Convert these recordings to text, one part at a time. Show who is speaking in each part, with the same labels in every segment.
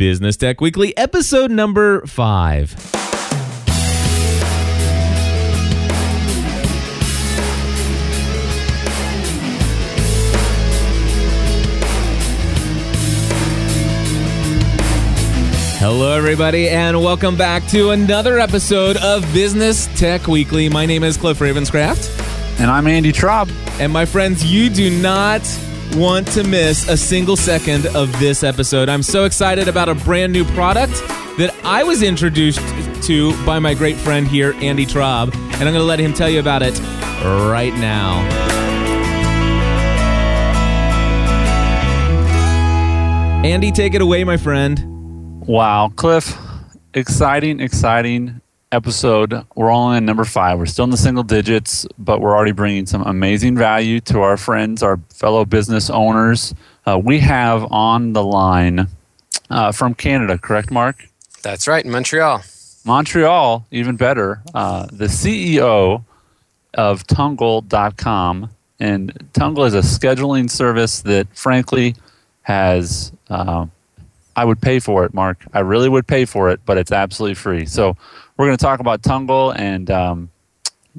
Speaker 1: Business Tech Weekly, episode number five. Hello, everybody, and welcome back to another episode of Business Tech Weekly. My name is Cliff Ravenscraft.
Speaker 2: And I'm Andy Traub.
Speaker 1: And my friends, you do not want to miss a single second of this episode. I'm so excited about a brand new product that I was introduced to by my great friend here, Andy Traub, and I'm going to let him tell you about it right now. Andy, take it away, my friend.
Speaker 2: Wow, Cliff, exciting, exciting episode. We're only in number five. We're still in the single digits, but we're already bringing some amazing value to our friends, our fellow business owners. Uh, we have on the line uh, from Canada, correct, Marc?
Speaker 3: That's right, Montreal.
Speaker 2: Montreal, even better. Uh, the CEO of Tungle.com. And Tungle is a scheduling service that, frankly, has uh, I would pay for it, Marc. I really would pay for it, but it's absolutely free. So we're going to talk about Tungle and um,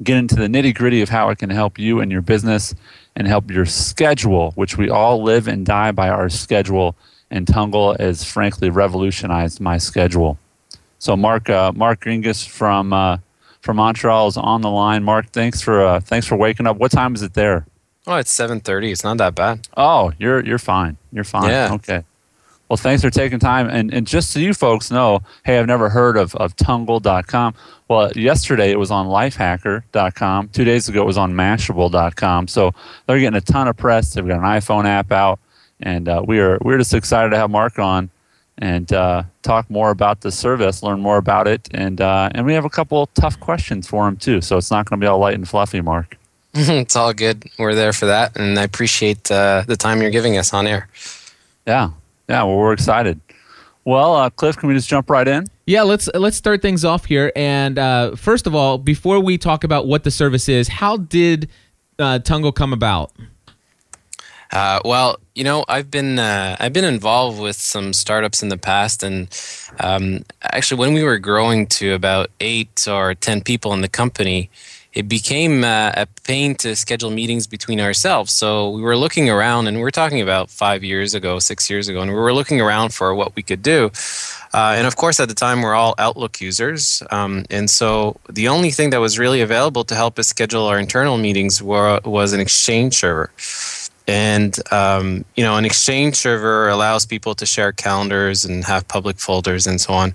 Speaker 2: get into the nitty gritty of how it can help you and your business and help your schedule, which we all live and die by our schedule. And Tungle has frankly revolutionized my schedule. So Marc, uh, Marc Gingras from uh, from Montreal is on the line. Marc, thanks for uh, thanks for waking up. What time is it there?
Speaker 3: Oh, it's seven thirty. It's not that bad.
Speaker 2: Oh, you're you're fine. You're fine.
Speaker 3: Yeah.
Speaker 2: Okay. Well, thanks for taking time. And, and just so you folks know, hey, I've never heard of, of Tungle.com. Well, yesterday it was on lifehacker.com. Two days ago it was on Mashable.com. So they're getting a ton of press. They've got an iPhone app out. And uh, we are, we're just excited to have Marc on and uh, talk more about the service, learn more about it. And, uh, and we have a couple tough questions for him, too. So it's not going to be all light and fluffy, Marc.
Speaker 3: it's all good. We're there for that. And I appreciate uh, the time you're giving us on air.
Speaker 2: Yeah, yeah, well, we're excited. Well, uh, Cliff, can we just jump right in?
Speaker 1: Yeah, let's let's start things off here. And uh, first of all, before we talk about what the service is, how did uh, Tungle come about?
Speaker 3: Uh, well, you know, I've been uh, I've been involved with some startups in the past, and um, actually, when we were growing to about eight or ten people in the company, it became uh, a pain to schedule meetings between ourselves. So we were looking around, and we are talking about five years ago, six years ago, and we were looking around for what we could do. Uh, and of course, at the time, we're all Outlook users. Um, and so the only thing that was really available to help us schedule our internal meetings were, was an Exchange server. And um, you know, an Exchange server allows people to share calendars and have public folders and so on.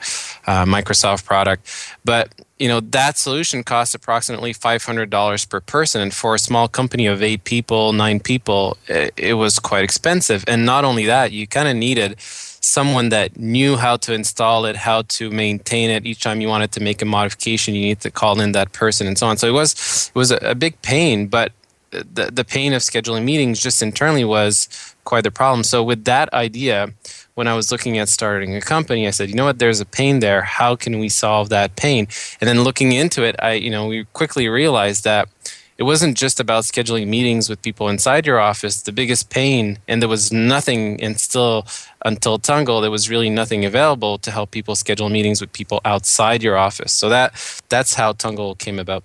Speaker 3: Uh, Microsoft product, but you know that solution costs approximately $500 per person. And for a small company of eight people nine people it, it was quite expensive. And not only that you kind of needed someone that knew how to install it how to maintain it. Each time you wanted to make a modification you need to call in that person and so on. So it was it was a, a big pain but the, the pain of scheduling meetings just internally was quite the problem. So with that idea when I was looking at starting a company, I said, you know what, there's a pain there. How can we solve that pain? And then looking into it, I, you know, we quickly realized that it wasn't just about scheduling meetings with people inside your office. The biggest pain, and there was nothing, and still until Tungle, there was really nothing available to help people schedule meetings with people outside your office. So that that's how Tungle came about.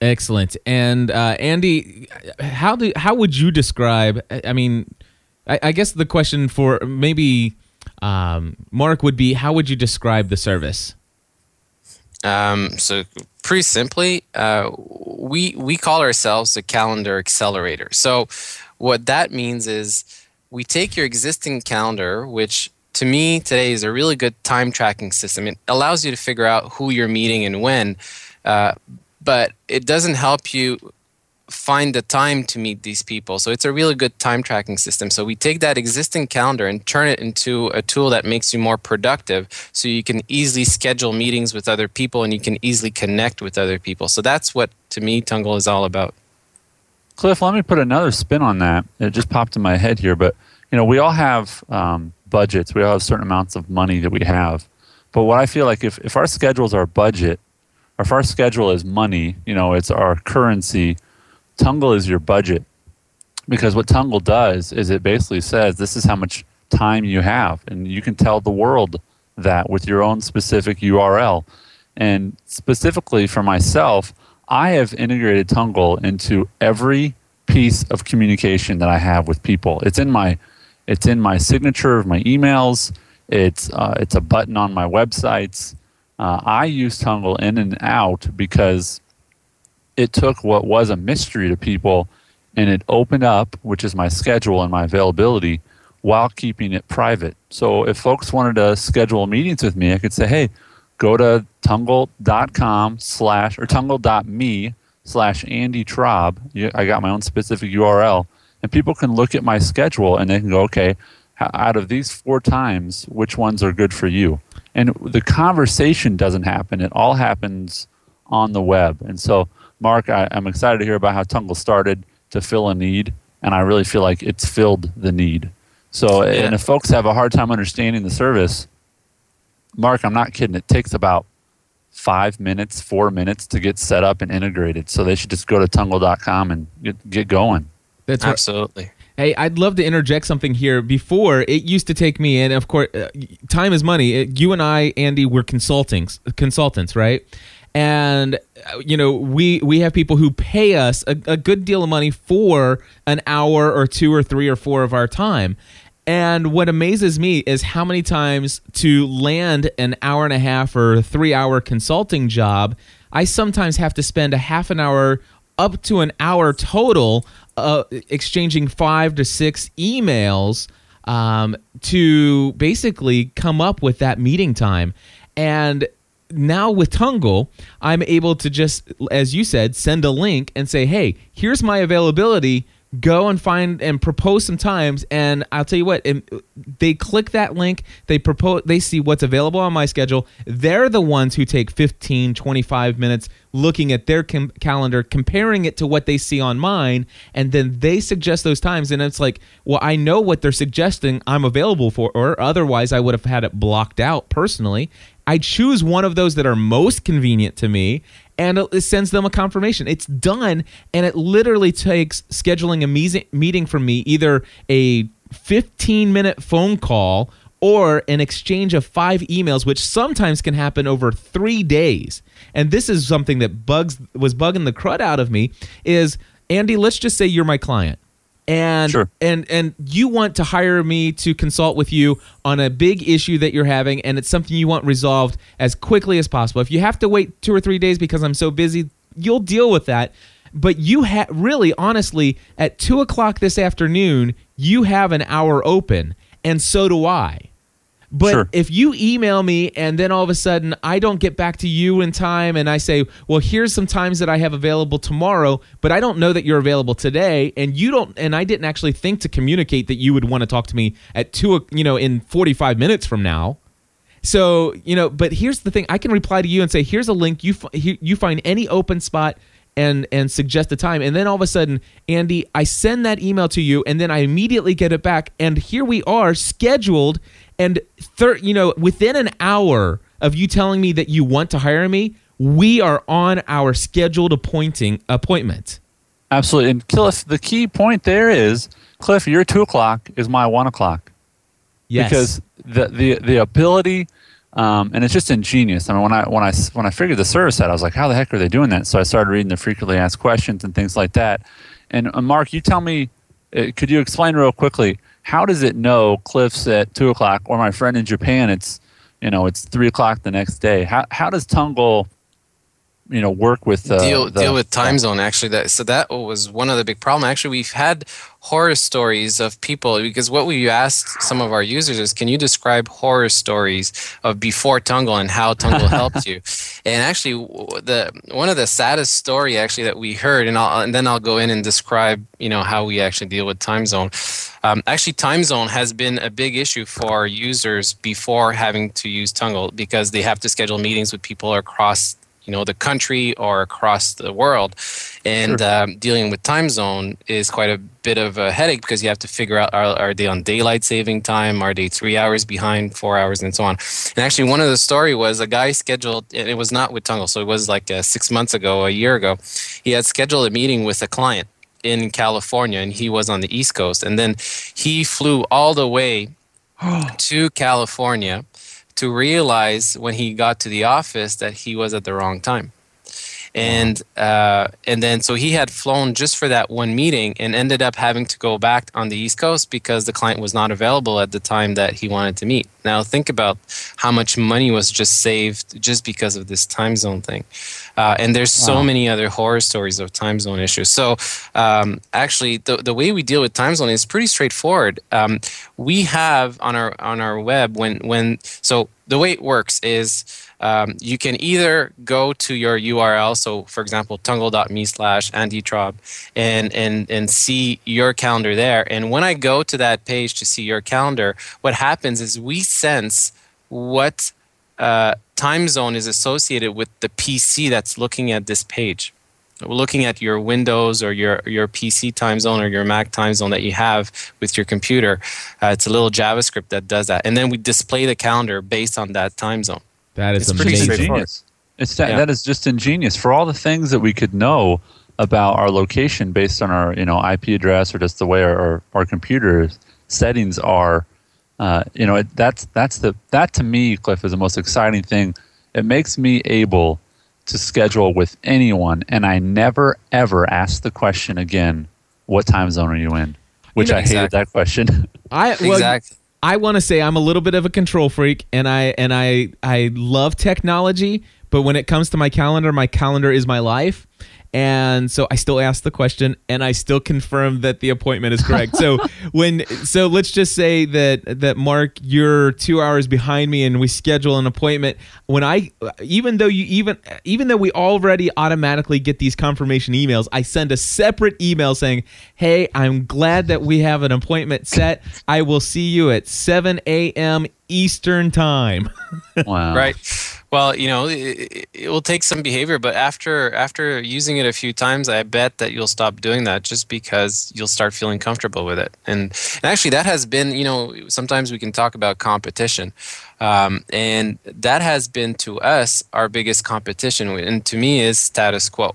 Speaker 1: Excellent. And uh, Andy, how do how would you describe? I mean, I, I guess the question for maybe um, Marc would be how would you describe the service?
Speaker 3: Um, so pretty simply, uh, we we call ourselves a calendar accelerator. So what that means is we take your existing calendar, which to me today is a really good time tracking system. It allows you to figure out who you're meeting and when, uh, but it doesn't help you find the time to meet these people. So it's a really good time tracking system. So we take that existing calendar and turn it into a tool that makes you more productive so you can easily schedule meetings with other people and you can easily connect with other people. So that's what to me Tungle is all about.
Speaker 2: Cliff, let me put another spin on that. It just popped in my head here, but you know, we all have um, budgets. We all have certain amounts of money that we have. But what I feel like if, if our schedule is our budget, or if our schedule is money, you know, it's our currency, Tungle is your budget. Because what Tungle does is it basically says this is how much time you have. And you can tell the world that with your own specific URL. And specifically for myself, I have integrated Tungle into every piece of communication that I have with people. It's in my it's in my signature of my emails. It's uh, it's a button on my websites. Uh, I use Tungle in and out because it took what was a mystery to people and it opened up, which is my schedule and my availability, while keeping it private. So if folks wanted to schedule meetings with me, I could say, hey, go to tungle.com slash or tungle.me slash Andy Traub. I got my own specific URL. And people can look at my schedule and they can go, okay, out of these four times, which ones are good for you? And the conversation doesn't happen. It all happens on the web. And so, Marc, I, am excited to hear about how Tungle started to fill a need. And I really feel like it's filled the need. So, yeah. and if folks have a hard time understanding the service, Marc, I'm not kidding. It takes about five minutes, four minutes to get set up and integrated. So they should just go to tungle.com and get, get going.
Speaker 3: That's absolutely.
Speaker 1: Hey, I'd love to interject something here. Before it used to take me, and of course, uh, time is money. It, you and I, Andy, were consultants, consultants, right? And uh, you know, we we have people who pay us a, a good deal of money for an hour or two or three or four of our time. And what amazes me is how many times to land an hour and a half or three hour consulting job, I sometimes have to spend a half an hour up to an hour total uh, exchanging five to six emails um, to basically come up with that meeting time. And now with Tungle, I'm able to just, as you said, send a link and say, hey, here's my availability. Go and find and propose some times. And i'll tell you what um, they click that link. They propose they see what's available on my schedule. They're the ones who take 15 25 minutes looking at their com- calendar comparing it to what they see on mine. And then they suggest those times. And it's like well i know what they're suggesting i'm available for or otherwise i would have had it blocked out personally I choose one of those that are most convenient to me and it sends them a confirmation. It's done, and it literally takes scheduling a meeting from me, either a 15 minute phone call or an exchange of five emails, which sometimes can happen over three days. And this is something that bugs was bugging the crud out of me. Is Andy? Let's just say you're my client and sure. and and you want to hire me to consult with you on a big issue that you're having and it's something you want resolved as quickly as possible. If you have to wait two or three days because i'm so busy you'll deal with that. But you have really honestly at two o'clock this afternoon you have an hour open and so do i but sure. if you email me and then all of a sudden I don't get back to you in time and I say, well, here's some times that I have available tomorrow, but I don't know that you're available today, and you don't, and I didn't actually think to communicate that you would want to talk to me at two, you know, in 45 minutes from now. So you know, but here's the thing: I can reply to you and say, "Here's a link. You you find any open spot and and suggest a time and then all of a sudden andy i send that email to you and then i immediately get it back and here we are scheduled and thir- you know, within an hour of you telling me that you want to hire me, we are on our scheduled appointing appointment.
Speaker 2: Absolutely. And Cliff, the key point there is, Cliff, your two o'clock is my one o'clock.
Speaker 1: Yes.
Speaker 2: Because the the the ability, um, and it's just ingenious. I mean, when I when I when I figured the service out, I was like, how the heck are they doing that? So I started reading the frequently asked questions and things like that. And uh, Marc, you tell me, uh, could you explain real quickly? How does it know Cliff's at two o'clock or my friend in Japan it's you know it's three o'clock the next day? How how does Tungle you know work with uh,
Speaker 3: deal the, deal with time zone actually that so that was one of the big problem. Actually we've had horror stories of people because what we asked some of our users is can you describe horror stories of before tungle and how tungle helped you? And actually the one of the saddest story actually that we heard and, I'll, and then i'll go in and describe you know how we actually deal with time zone. Um, actually time zone has been a big issue for users before having to use tungle because they have to schedule meetings with people across you know the country or across the world. And sure. um, dealing with time zone is quite a bit of a headache because you have to figure out are, are they on daylight saving time? Are they three hours behind four hours and so on? And actually one of the story was a guy scheduled and it was not with tungle so it was like uh, six months ago a year ago. He had scheduled a meeting with a client in california and he was on the east coast. And then he flew all the way to California to realize when he got to the office that he was at the wrong time and uh, and then so he had flown just for that one meeting and ended up having to go back on the east coast because the client was not available at the time that he wanted to meet. Now think about how much money was just saved just because of this time zone thing. Uh, and there's so
Speaker 2: Wow.
Speaker 3: many other horror stories of time zone issues. So um, actually the, the way we deal with time zone is pretty straightforward. Um, we have on our on our web when when so the way it works is um, you can either go to your URL, so for example, tungle.me slash Andy and, and, and see your calendar there. And when I go to that page to see your calendar, what happens is we sense what uh, time zone is associated with the PC that's looking at this page. Looking at your Windows or your, your PC time zone or your Mac time zone that you have with your computer. Uh, it's a little JavaScript that does that. And then we display the calendar based on that time zone.
Speaker 1: That is
Speaker 3: It's
Speaker 1: amazing.
Speaker 3: straightforward.
Speaker 2: ingenious. It's that,
Speaker 3: Yeah.
Speaker 2: that is just ingenious for all the things that we could know about our location based on our you know IP address or just the way our our, our computer settings are. Uh, you know, it, that's that's the that to me, Cliff, is the most exciting thing. It makes me able to schedule with anyone, and I never ever ask the question again. What time zone are you in? Which
Speaker 1: know-
Speaker 2: I hated
Speaker 3: Exactly.
Speaker 2: that question.
Speaker 1: I well,
Speaker 3: exactly.
Speaker 1: I want to say I'm a little bit of a control freak, and I and I I love technology, but when it comes to my calendar, my calendar is my life. And so I still ask the question, and I still confirm that the appointment is correct. so when, so let's just say that that Marc, you're two hours behind me, and we schedule an appointment. When I, even though you even even though we already automatically get these confirmation emails, I send a separate email saying, "Hey, I'm glad that we have an appointment set. I will see you at 7 a.m. Eastern time."
Speaker 2: wow.
Speaker 3: right well you know it, it will take some behavior but after after using it a few times i bet that you'll stop doing that just because you'll start feeling comfortable with it. And, and actually that has been you know sometimes we can talk about competition. Um, and that has been to us our biggest competition. And to me is status quo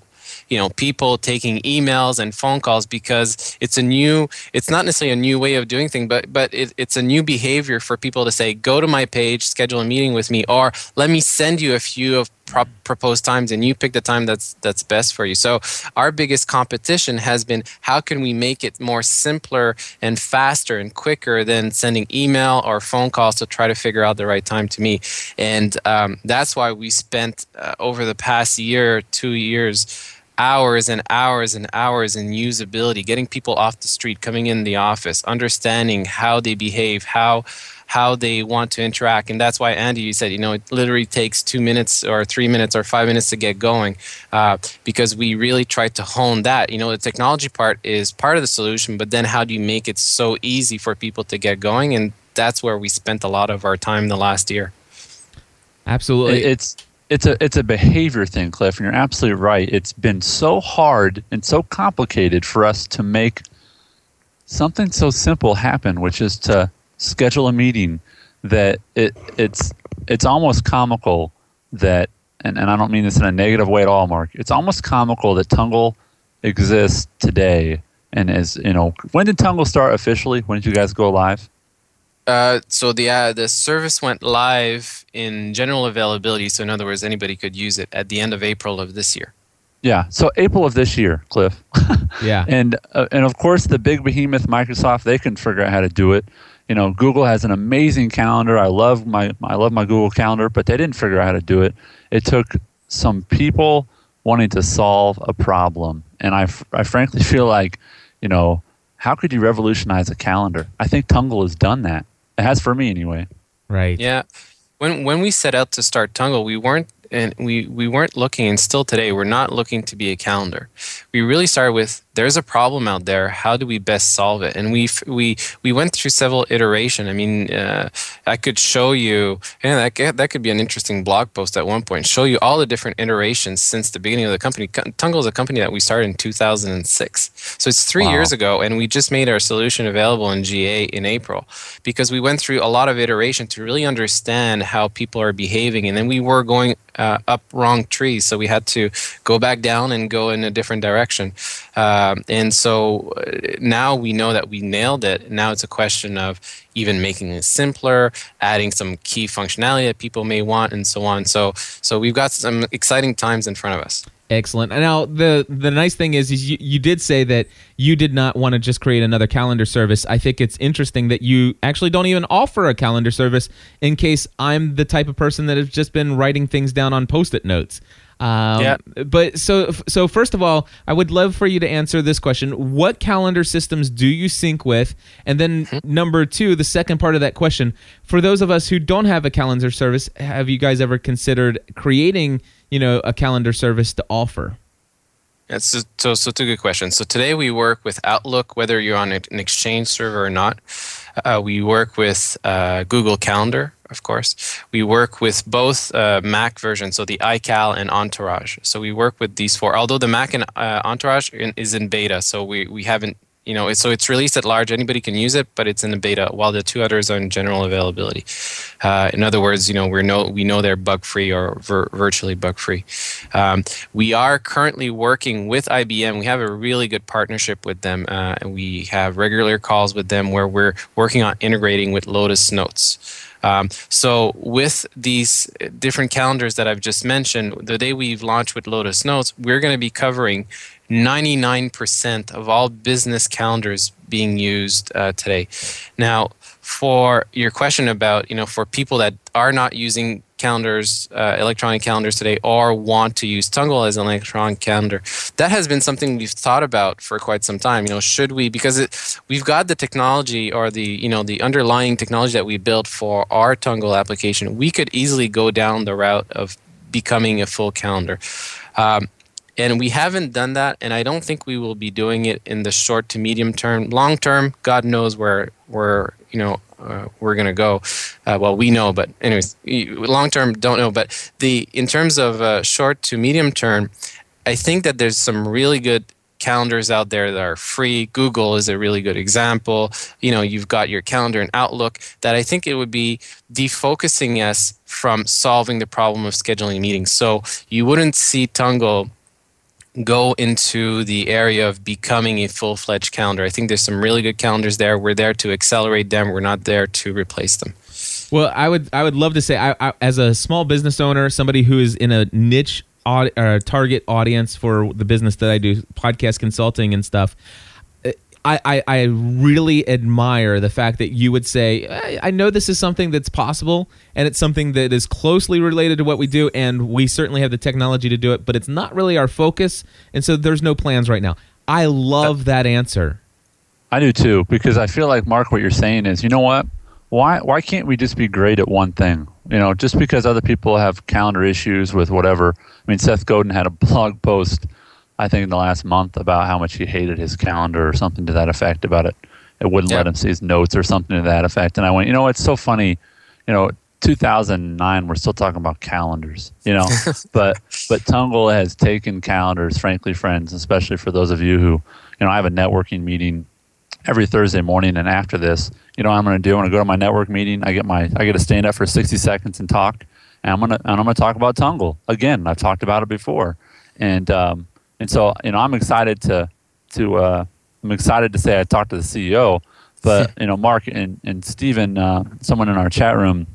Speaker 3: you know people taking emails and phone calls because it's a new it's not necessarily a new way of doing things but but it, it's a new behavior for people to say go to my page schedule a meeting with me or let me send you a few of pro- proposed times and you pick the time that's that's best for you. So our biggest competition has been how can we make it more simpler and faster and quicker than sending email or phone calls to try to figure out the right time to me and um, that's why we spent uh, over the past year two years hours and hours and hours in usability, getting people off the street, coming in the office, understanding how they behave, how how they want to interact, and that's why Andy, you said, you know, it literally takes two minutes or three minutes or five minutes to get going, uh, because we really tried to hone that. You know, the technology part is part of the solution, but then how do you make it so easy for people to get going? And that's where we spent a lot of our time the last year.
Speaker 1: Absolutely.
Speaker 2: It's it's a it's a behavior thing, Cliff, and you're absolutely right. It's been so hard and so complicated for us to make something so simple happen, which is to schedule a meeting that it it's it's almost comical that and, and I don't mean this in a negative way at all, Marc. It's almost comical that Tungle exists today and is you know when did Tungle start officially? When did you guys go live?
Speaker 3: Uh, so the uh, the service went live in general availability. So in other words, anybody could use it at the end of April of this year.
Speaker 2: Yeah, so April of this year, Cliff.
Speaker 1: yeah.
Speaker 2: and uh, and of course the big behemoth Microsoft they can figure out how to do it. You know, Google has an amazing calendar. I love my I love my Google Calendar, but they didn't figure out how to do it. It took some people wanting to solve a problem, and I, f- I frankly feel like, you know, how could you revolutionize a calendar? I think Tungle has done that. It has for me anyway.
Speaker 1: Right.
Speaker 3: Yeah, when when we set out to start Tungle, we weren't and we we weren't looking, and still today we're not looking to be a calendar. We really started with there's a problem out there. How do we best solve it? And we we we went through several iteration. I mean, uh, I could show you, and that c- that could be an interesting blog post at one point. Show you all the different iterations since the beginning of the company. Co- Tungle is a company that we started in 2006, so it's three
Speaker 2: Wow.
Speaker 3: years ago, and we just made our solution available in GA in April because we went through a lot of iteration to really understand how people are behaving, and then we were going uh, up wrong trees, so we had to go back down and go in a different direction. Um, and so uh, now we know that we nailed it. Now it's a question of even making it simpler, adding some key functionality that people may want, and so on. So, so we've got some exciting times in front of us.
Speaker 1: Excellent. Now the the nice thing is, is you, you did say that you did not want to just create another calendar service. I think it's interesting that you actually don't even offer a calendar service in case I'm the type of person that has just been writing things down on post-it notes. Um, yeah. But so so first of all, I would love for you to answer this question: What calendar systems do you sync with? And then mm-hmm. number two, the second part of that question: For those of us who don't have a calendar service, have you guys ever considered creating, you know, a calendar service to offer?
Speaker 3: That's so, so, so two good questions. So today we work with Outlook, whether you're on an Exchange server or not. Uh, we work with uh, Google Calendar, of course. We work with both uh, Mac versions, so the iCal and Entourage. So we work with these four. Although the Mac and uh, Entourage in, is in beta, so we, we haven't you know, so it's released at large. Anybody can use it, but it's in the beta. While the two others are in general availability. Uh, in other words, you know, we know we know they're bug free or vir- virtually bug free. Um, we are currently working with IBM. We have a really good partnership with them, uh, and we have regular calls with them where we're working on integrating with Lotus Notes. Um, so with these different calendars that I've just mentioned, the day we've launched with Lotus Notes, we're going to be covering 99% of all business calendars being used uh, today. Now, for your question about, you know, for people that are not using calendars, uh, electronic calendars today, or want to use Tungle as an electronic calendar, that has been something we've thought about for quite some time. You know, should we, because it, we've got the technology or the, you know, the underlying technology that we built for our Tungle application, we could easily go down the route of becoming a full calendar. Um, and we haven't done that and i don't think we will be doing it in the short to medium term. Long term god knows where where you know uh, we're going to go. Uh, well we know but anyways long term don't know. But the in terms of uh, short to medium term i think that there's some really good calendars out there that are free. Google is a really good example. You know you've got your calendar and outlook that i think it would be defocusing us from solving the problem of scheduling meetings. So you wouldn't see tungle go into the area of becoming a full fledged calendar. I think there's some really good calendars there. We're there to accelerate them. We're not there to replace them.
Speaker 1: Well, I would I would love to say I, I, as a small business owner, somebody who is in a niche aud- uh, target audience for the business that I do, podcast consulting and stuff. I, I, really admire the fact that you would say, I, I know this is something that's possible and it's something that is closely related to what we do, and we certainly have the technology to do it, but it's not really our focus, and so there's no plans right now. I love that answer.
Speaker 2: I do too, because I feel like, Marc, what you're saying is, you know what? Why, why can't we just be great at one thing? You know, just because other people have calendar issues with whatever. I mean, Seth Godin had a blog post I think in the last month about how much he hated his calendar or something to that effect about it. It wouldn't let him see his notes or something to that effect. And I went, you know, it's so funny. You know, 2009, we're still talking about calendars. You know, but but Tungle has taken calendars. Frankly, friends, especially for those of you who, you know, I have a networking meeting every Thursday morning, and after this, you know, I'm going to do. I'm going to go to my network meeting. I get my I get to stand up for 60 seconds and talk, and I'm gonna and I'm gonna talk about Tungle again. I've talked about it before, and um, and so, you know, I'm excited to to uh, I'm excited to say I talked to the CEO, but you know, Marc and and Stephen, uh, someone in our chat room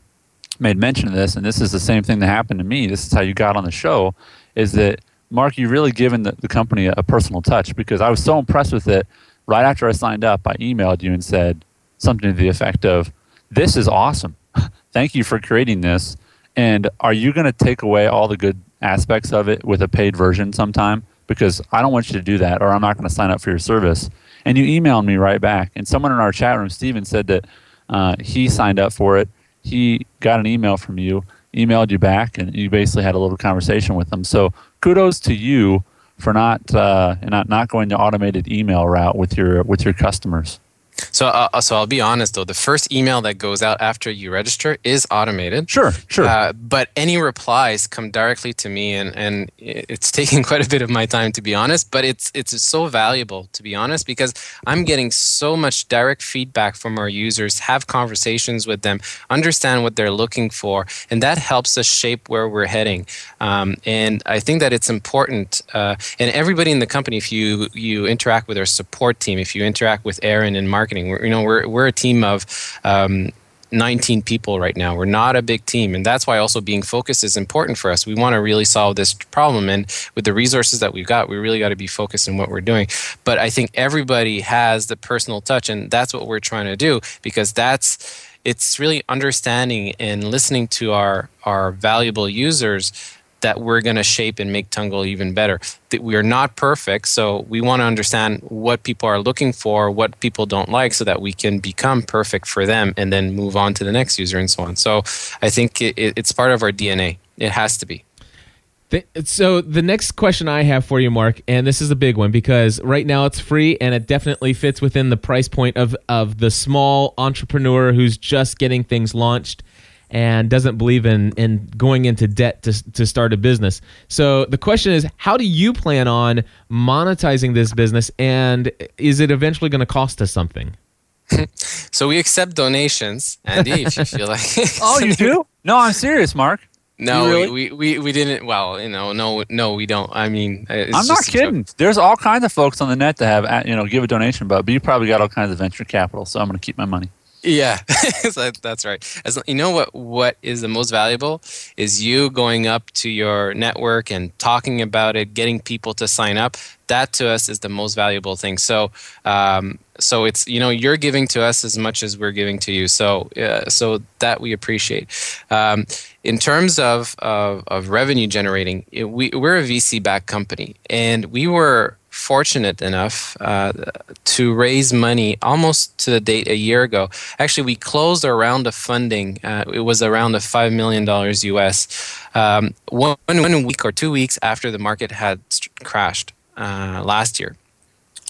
Speaker 2: made mention of this, and this is the same thing that happened to me. This is how you got on the show, is that Marc, you really given the, the company a, a personal touch because I was so impressed with it. Right after I signed up, I emailed you and said something to the effect of, "This is awesome. Thank you for creating this." And are you going to take away all the good aspects of it with a paid version sometime? Because I don't want you to do that or I'm not going to sign up for your service. And you emailed me right back. And someone in our chat room, Steven, said that uh, he signed up for it. He got an email from you, emailed you back, and you basically had a little conversation with them. So kudos to you for not uh, not not going the automated email route with your with your customers.
Speaker 3: So, uh, so I'll be honest though. The first email that goes out after you register is automated.
Speaker 2: Sure, sure. Uh,
Speaker 3: but any replies come directly to me, and and it's taking quite a bit of my time to be honest. But it's it's so valuable to be honest because I'm getting so much direct feedback from our users. Have conversations with them, understand what they're looking for, and that helps us shape where we're heading. Um, and I think that it's important. Uh, and everybody in the company, if you you interact with our support team, if you interact with Aaron and marketing marketing. We're, you know, we're we're a team of um, 19 people right now. We're not a big team, and that's why also being focused is important for us. We want to really solve this problem, and with the resources that we've got, we really got to be focused in what we're doing. But I think everybody has the personal touch, and that's what we're trying to do because that's it's really understanding and listening to our our valuable users that we're going to shape and make Tungle even better. That we are not perfect, so we want to understand what people are looking for, what people don't like, so that we can become perfect for them, and then move on to the next user and so on. So I think it, it's part of our DNA. It has to be.
Speaker 1: So the next question I have for you, Marc, and this is a big one because right now it's free and it definitely fits within the price point of of the small entrepreneur who's just getting things launched and doesn't believe in in going into debt to to start a business. So the question is, how do you plan on monetizing this business, and is it eventually going to cost us something?
Speaker 3: so we accept donations, Andy. if you feel like.
Speaker 2: oh, you do? No, I'm serious, Marc.
Speaker 3: No, really? we, we, we didn't. Well, you know, no, no, we don't. I mean, uh,
Speaker 2: I'm not kidding. There's all kinds of folks on the net that have, uh, you know, give a donation, but, but you probably got all kinds of venture capital. So I'm going to keep my money.
Speaker 3: Yeah, that's right. As you know, what what is the most valuable is you going up to your network and talking about it, getting people to sign up. That to us is the most valuable thing. So, um, so it's you know you're giving to us as much as we're giving to you. So, uh, so that we appreciate. Um, in terms of, of, of revenue generating, we we're a VC backed company, and we were fortunate enough uh, to raise money almost to the date a year ago. Actually, we closed our round of funding. Uh, it was around of five million dollars US. Um, one, one week or two weeks after the market had crashed uh, last year.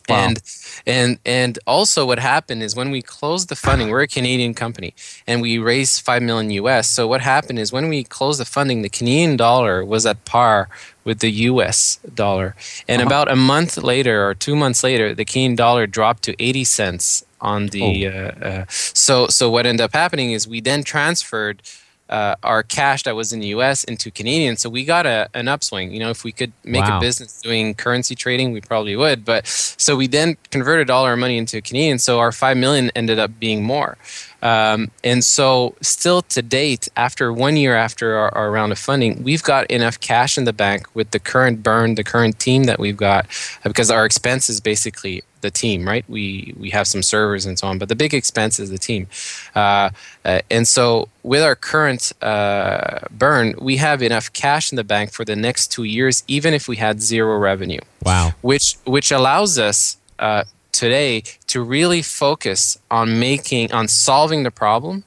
Speaker 3: Wow. And and and also what happened is when we closed the funding, we're a Canadian company and we raised 5 million US. So what happened is when we closed the funding, the Canadian dollar was at par with the US dollar. And uh-huh. about a month later or 2 months later, the Canadian dollar dropped to 80 cents on the oh. uh, uh, so so what ended up happening is we then transferred uh, our cash that was in the U.S. into Canadian. So we got a, an upswing. You know, if we could make wow. a business doing currency trading, we probably would. But so we then converted all our money into Canadian. So our five million ended up being more. Um, and so, still to date, after one year after our, our, round of funding, we've got enough cash in the bank with the current burn, the current team that we've got, because our expense is basically the team, right? We we have some servers and so on, but the big expense is the team. Uh, uh, and so, with our current uh, burn, we have enough cash in the bank for the next two years, even if we had zero revenue.
Speaker 1: Wow!
Speaker 3: Which which allows us uh, today to really focus on making on solving the problem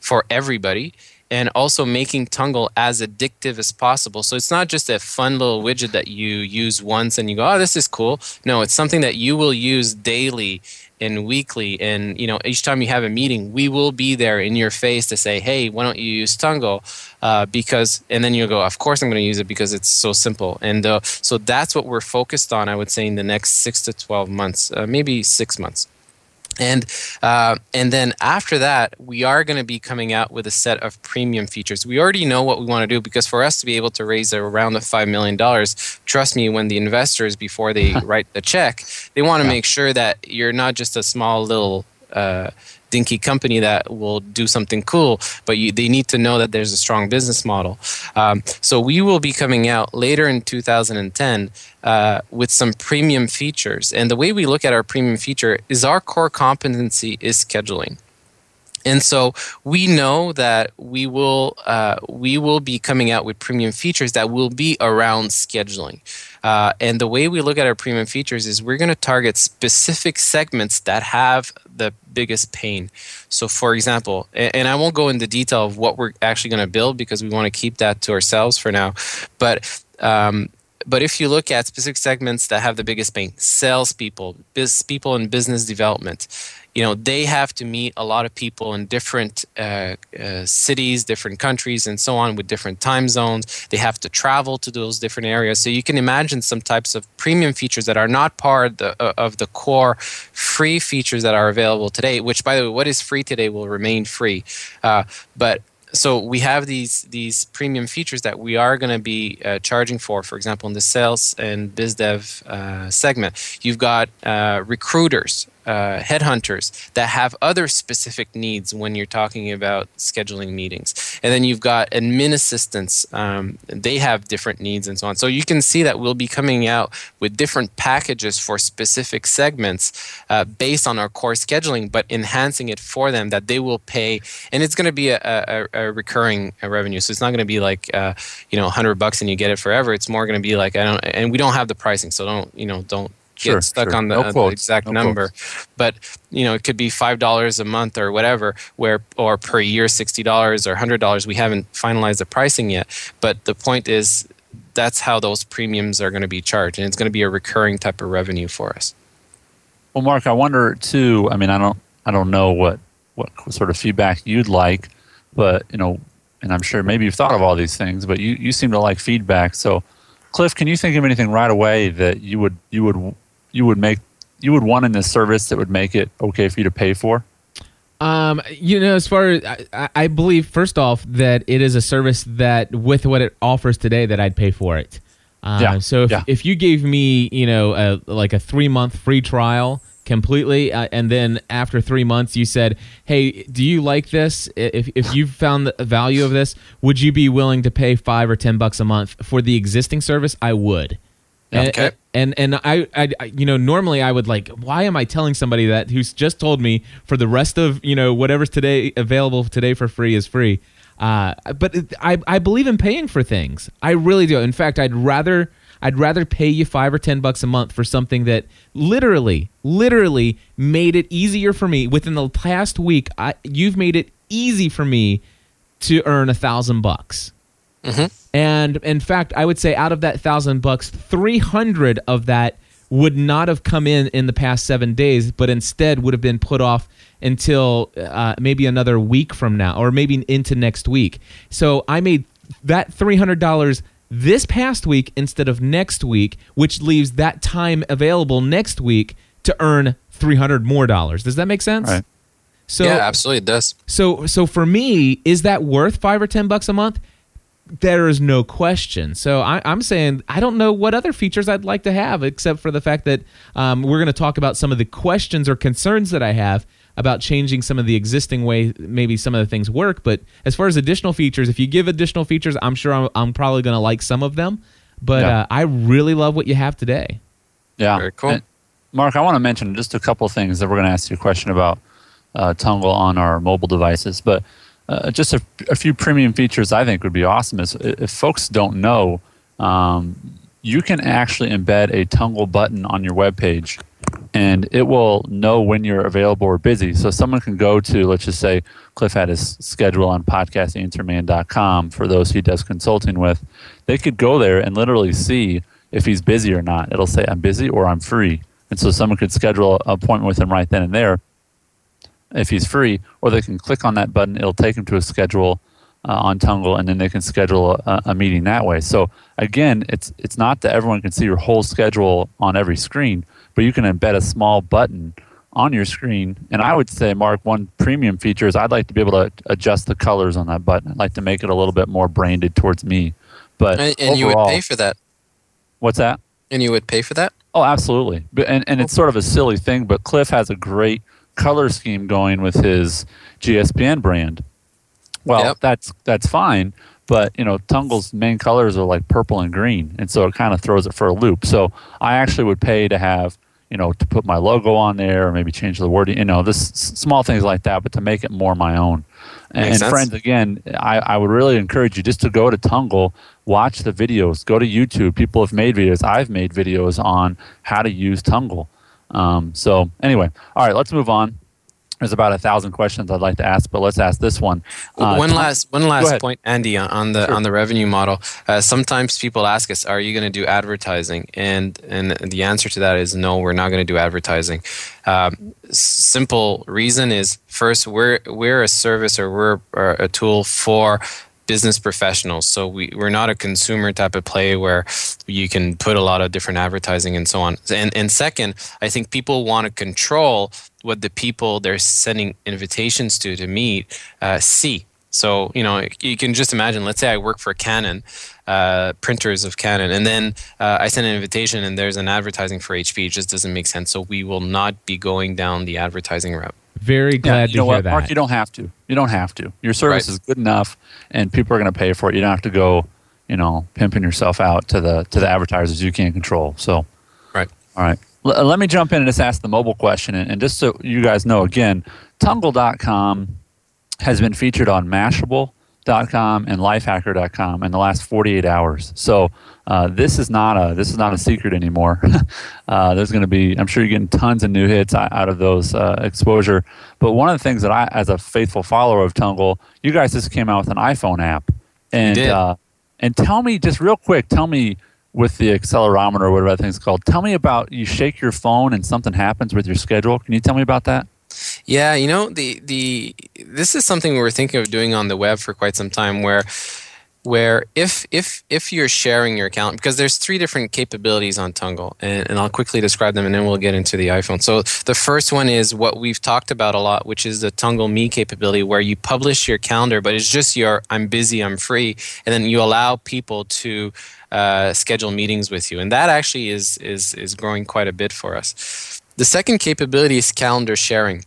Speaker 3: for everybody and also making Tungle as addictive as possible. So it's not just a fun little widget that you use once and you go, "Oh, this is cool." No, it's something that you will use daily and weekly. And you know each time you have a meeting we will be there in your face to say hey why don't you use tungle uh, because and then you'll go of course i'm going to use it because it's so simple. And uh, so that's what we're focused on i would say in the next six to 12 months uh, maybe six months and uh, and then after that, we are going to be coming out with a set of premium features. We already know what we want to do because for us to be able to raise around the five million dollars, trust me, when the investors before they write the check, they want to yeah. make sure that you're not just a small little uh, dinky company that will do something cool, but you, they need to know that there's a strong business model. Um, so we will be coming out later in 2010 uh, with some premium features. And the way we look at our premium feature is our core competency is scheduling. And so we know that we will uh, we will be coming out with premium features that will be around scheduling. Uh, and the way we look at our premium features is we're going to target specific segments that have biggest pain. So, for example, and, and I won't go into detail of what we're actually going to build because we want to keep that to ourselves for now. But um, but if you look at specific segments that have the biggest pain, salespeople, biz, people in business development, you know they have to meet a lot of people in different uh, uh, cities different countries and so on with different time zones. They have to travel to those different areas. So you can imagine some types of premium features that are not part the, uh, of the core free features that are available today which by the way what is free today will remain free. Uh, but so we have these these premium features that we are going to be uh, charging for. For example, in the sales and biz dev uh, segment, you've got uh, recruiters uh, headhunters that have other specific needs when you're talking about scheduling meetings. And then you've got admin assistants, um, they have different needs and so on. So you can see that we'll be coming out with different packages for specific segments uh, based on our core scheduling, but enhancing it for them that they will pay. And it's going to be a, a, a recurring revenue. So it's not going to be like, uh, you know, 100 bucks and you get it forever. It's more going to be like, I don't, and we don't have the pricing. So don't, you know, don't
Speaker 2: sure,
Speaker 3: get stuck
Speaker 2: sure.
Speaker 3: on the,
Speaker 2: no
Speaker 3: uh, the exact
Speaker 2: no
Speaker 3: number.
Speaker 2: Quotes.
Speaker 3: But you know, it could be five dollars a month or whatever, where or per year sixty dollars or hundred dollars. We haven't finalized the pricing yet. But the point is, that's how those premiums are going to be charged, and it's going to be a recurring type of revenue for us.
Speaker 2: Well, Marc, I wonder too. I mean, I don't, I don't know what what sort of feedback you'd like, but you know, and I'm sure maybe you've thought of all these things, but you you seem to like feedback. So, Cliff, can you think of anything right away that you would you would you would make you would want in this service that would make it okay for you to pay for?
Speaker 1: Um, you know, as far as I, I believe, first off, that it is a service that, with what it offers today, that I'd pay for it. Uh,
Speaker 2: Yeah,
Speaker 1: So if,
Speaker 2: yeah.
Speaker 1: if you gave me, you know, a, like a three month free trial completely, uh, and then after three months you said, "Hey, do you like this? If if you found the value of this, would you be willing to pay five or ten bucks a month for the existing service?" I would. And,
Speaker 3: Okay.
Speaker 1: and and I, I I- you know normally I would like why am I telling somebody that who's just told me for the rest of you know whatever's today available today for free is free. Uh, but it- I I believe in paying for things. I really do. In fact I'd rather I'd rather pay you five or ten bucks a month for something that literally literally made it easier for me. Within the past week I you've made it easy for me to earn a thousand bucks and in fact, I would say out of that thousand bucks, 300 of that would not have come in in the past seven days, but instead would have been put off until uh, maybe another week from now or maybe into next week. So I made that $300 this past week instead of next week, which leaves that time available next week to earn 300 more dollars. Does that make sense?
Speaker 2: Right.
Speaker 1: So
Speaker 3: yeah, absolutely, it does.
Speaker 1: so so for me, is that worth five or ten bucks a month? There is no question. So I, I'm saying I don't know what other features I'd like to have, except for the fact that um, we're going to talk about some of the questions or concerns that I have about changing some of the existing way maybe some of the things work. But as far as additional features, if you give additional features, I'm sure I'm, I'm probably going to like some of them. But
Speaker 2: Yeah.
Speaker 1: uh, I really love what you have today.
Speaker 2: Yeah.
Speaker 3: Very cool.
Speaker 2: And, Marc, I want to mention just a couple of things that we're going to ask you a question about uh, Tungle on our mobile devices. But uh, just a, a few premium features I think would be awesome is if folks don't know, um, you can actually embed a Tungle button on your web page and it will know when you're available or busy. So someone can go to, let's just say, Cliff had his schedule on podcastanswerman.com for those he does consulting with. They could go there and literally see if he's busy or not. It'll say, I'm busy or I'm free. And so someone could schedule an appointment with him right then and there if he's free, or they can click on that button. It'll take them to a schedule uh, on Tungle, and then they can schedule a, a meeting that way. So again, it's it's not that everyone can see your whole schedule on every screen, but you can embed a small button on your screen. And I would say, Marc, one premium feature is I'd like to be able to adjust the colors on that button. I'd like to make it a little bit more branded towards me. But
Speaker 3: And, and you would pay for that.
Speaker 2: what's that?
Speaker 3: And you would pay for that.
Speaker 2: Oh, absolutely. But and, and it's sort of a silly thing, but Cliff has a great color scheme going with his GSPN brand. Well,
Speaker 3: Yep.
Speaker 2: that's that's fine, but you know, Tungle's main colors are like purple and green, and so it kind of throws it for a loop. So I actually would pay to have you know to put my logo on there, or maybe change the wording, you know, this small things like that, but to make it more my own. And,
Speaker 3: Makes sense.
Speaker 2: friends, again, I, I would really encourage you just to go to Tungle, watch the videos, go to YouTube. People have made videos. I've made videos on how to use Tungle. Um, so anyway, all right, let's move on. there's about a thousand questions I'd like to ask, but let's ask this one.
Speaker 3: Uh, one last one last point, Andy, on the sure. on the revenue model. Uh, sometimes people ask us, "Are you going to do advertising?" And and the answer to that is no. We're not going to do advertising. Um, simple reason is first, we're we're a service or we're a tool for business professionals. So we, we're not a consumer type of play where you can put a lot of different advertising and so on. And, and second, I think people want to control what the people they're sending invitations to to meet uh, see. So, you know, you can just imagine, let's say I work for Canon, uh, printers of Canon, and then uh, I send an invitation and there's an advertising for HP. It just doesn't make sense. So we will not be going down the advertising route.
Speaker 1: Very glad
Speaker 2: yeah, you
Speaker 1: to
Speaker 2: know
Speaker 1: hear
Speaker 2: what,
Speaker 1: that.
Speaker 2: Marc, you don't have to. You don't have to. Your service right. is good enough, and people are going to pay for it. You don't have to go, you know, pimping yourself out to the to the advertisers you can't control. So,
Speaker 3: right.
Speaker 2: All right. L- let me jump in and just ask the mobile question, and, and just so you guys know, again, Tungle.com has been featured on Mashable.com and Lifehacker.com in the last 48 hours. So uh, this is not a this is not a secret anymore. uh, there's going to be I'm sure you're getting tons of new hits out of those uh, exposure. But one of the things that I, as a faithful follower of Tungle, you guys just came out with an iPhone app, and uh, and tell me just real quick, tell me with the accelerometer or whatever that thing's called. Tell me about you shake your phone and something happens with your schedule. Can you tell me about that?
Speaker 3: Yeah, you know the the this is something we were thinking of doing on the web for quite some time where where if if if you're sharing your account because there's three different capabilities on Tungle and, and I'll quickly describe them and then we'll get into the iPhone. So the first one is what we've talked about a lot, which is the Tungle Me capability where you publish your calendar, but it's just your I'm busy, I'm free, and then you allow people to uh, schedule meetings with you, and that actually is is is growing quite a bit for us. The second capability is calendar sharing.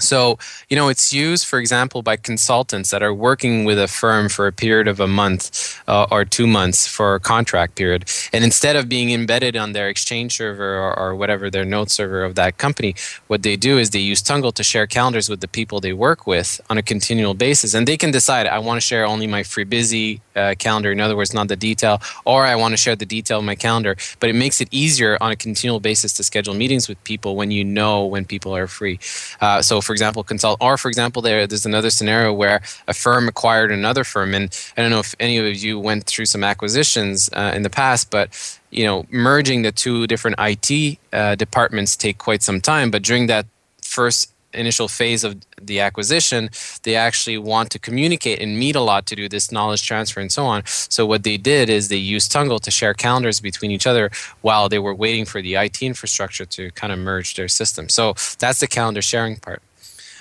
Speaker 3: So, you know, it's used, for example, by consultants that are working with a firm for a period of a month uh, or two months for a contract period. And instead of being embedded on their Exchange server or, or whatever their note server of that company, what they do is they use Tungle to share calendars with the people they work with on a continual basis. And they can decide, I want to share only my free busy uh, calendar, in other words, not the detail, or I want to share the detail of my calendar. But it makes it easier on a continual basis to schedule meetings with people when you know when people are free. Uh, so, for example, consult, or for example, there, there's another scenario where a firm acquired another firm. And I don't know if any of you went through some acquisitions uh, in the past, but you know, merging the two different IT uh, departments take quite some time. But during that first initial phase of the acquisition, they actually want to communicate and meet a lot to do this knowledge transfer and so on. So what they did is they used Tungle to share calendars between each other while they were waiting for the IT infrastructure to kind of merge their system. So that's the calendar sharing part.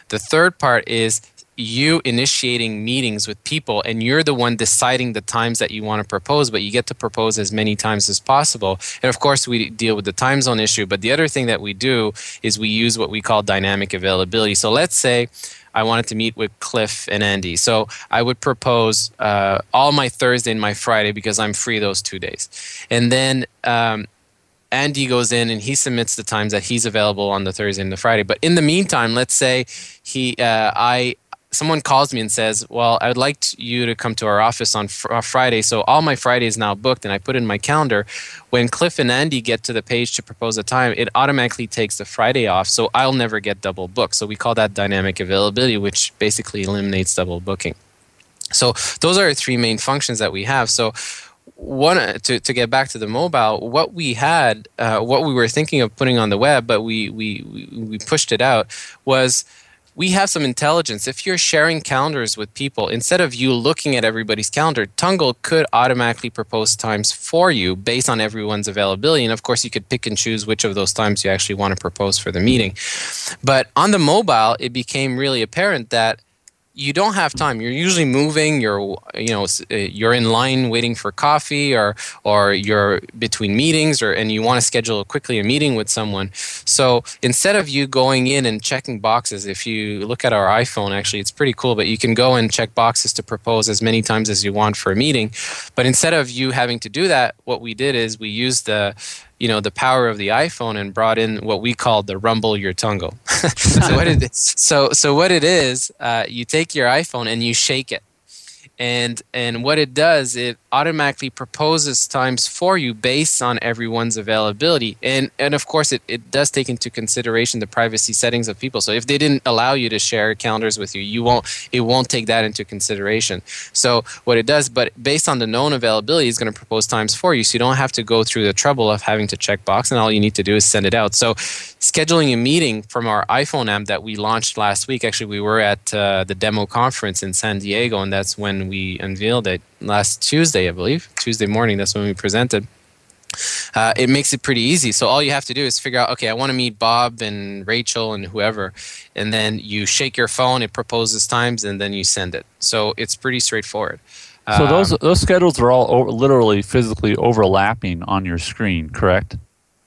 Speaker 3: The third part is you initiating meetings with people and you're the one deciding the times that you want to propose but you get to propose as many times as possible and of course we deal with the time zone issue but the other thing that we do is we use what we call dynamic availability so let's say I wanted to meet with Cliff and Andy. So I would propose uh, all my Thursday and my Friday because I'm free those two days. And then um, Andy goes in and he submits the times that he's available on the Thursday and the Friday. But in the meantime, let's say he, uh, I, someone calls me and says, "Well, I would like you to come to our office on fr- uh, Friday." So all my Friday is now booked, and I put in my calendar. When Cliff and Andy get to the page to propose a time, it automatically takes the Friday off, so I'll never get double booked. So we call that dynamic availability, which basically eliminates double booking. So those are three main functions that we have. So one to, to get back to the mobile what we had uh, what we were thinking of putting on the web but we, we we pushed it out was we have some intelligence. If you're sharing calendars with people instead of you looking at everybody's calendar tungle could automatically propose times for you based on everyone's availability. And of course you could pick and choose which of those times you actually want to propose for the meeting. But on the mobile it became really apparent that you don't have time. You're usually moving. You're you know uh, you're in line waiting for coffee, or or you're between meetings, or and you want to schedule quickly a meeting with someone. So instead of you going in and checking boxes, if you look at our iPhone, actually it's pretty cool. But you can go and check boxes to propose as many times as you want for a meeting. But instead of you having to do that, what we did is we used the you know the power of the iPhone and brought in what we call the Rumble Your Tungle. so what it so so what it is, uh, you take your iPhone and you shake it, and and what it does it automatically proposes times for you based on everyone's availability. And and of course it, it does take into consideration the privacy settings of people. So if they didn't allow you to share calendars with you you won't it won't take that into consideration. So what it does but based on the known availability it's going to propose times for you. So you don't have to go through the trouble of having to check box and all you need to do is send it out. So scheduling a meeting from our iphone app that we launched last week actually we were at uh, the demo conference in san diego and that's when we unveiled it last Tuesday, I believe. Tuesday morning, that's when we presented. Uh, it makes it pretty easy. So all you have to do is figure out, okay, I want to meet Bob and Rachel and whoever, and then you shake your phone, it proposes times, and then you send it. So it's pretty straightforward.
Speaker 2: So those um, those schedules are all over, literally physically overlapping on your screen, correct?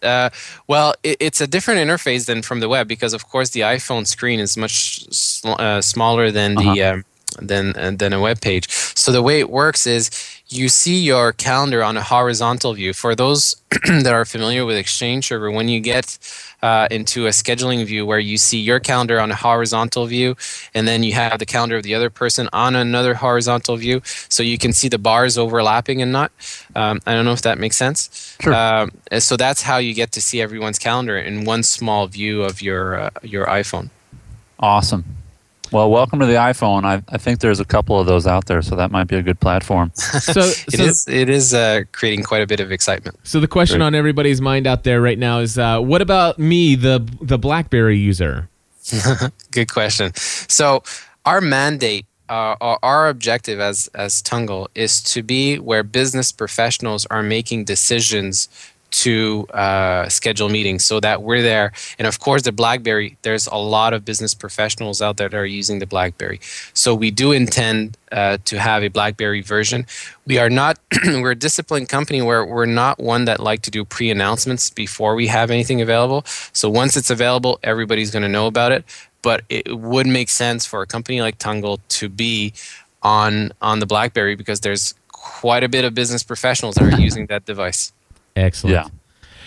Speaker 3: Uh, well, it, it's a different interface than from the web because, of course, the iPhone screen is much sl- uh, smaller than uh-huh. the um, than uh, than a web page. So the way it works is you see your calendar on a horizontal view. For those that are familiar with Exchange Server, when you get uh, into a scheduling view where you see your calendar on a horizontal view, and then you have the calendar of the other person on another horizontal view, so you can see the bars overlapping and not. Um, I don't know if that makes sense.
Speaker 2: Sure.
Speaker 3: Um, so that's how you get to see everyone's calendar in one small view of your uh, your iPhone.
Speaker 2: Awesome. Well, welcome to the iPhone. I, I think there's a couple of those out there, so that might be a good platform.
Speaker 3: so, it so, is it is uh, creating quite a bit of excitement.
Speaker 1: So the question Great. on everybody's mind out there right now is, uh, what about me, the the BlackBerry user?
Speaker 3: good question. So our mandate. Uh, our objective as as Tungle is to be where business professionals are making decisions to uh, schedule meetings so that we're there. And of course, the BlackBerry, there's a lot of business professionals out there that are using the BlackBerry. So we do intend uh, to have a BlackBerry version. We are not, we're a disciplined company where we're not one that like to do pre announcements before we have anything available. So once it's available, everybody's going to know about it. But it would make sense for a company like Tungle to be on on the BlackBerry because there's quite a bit of business professionals that are using that device.
Speaker 1: Excellent.
Speaker 2: Yeah.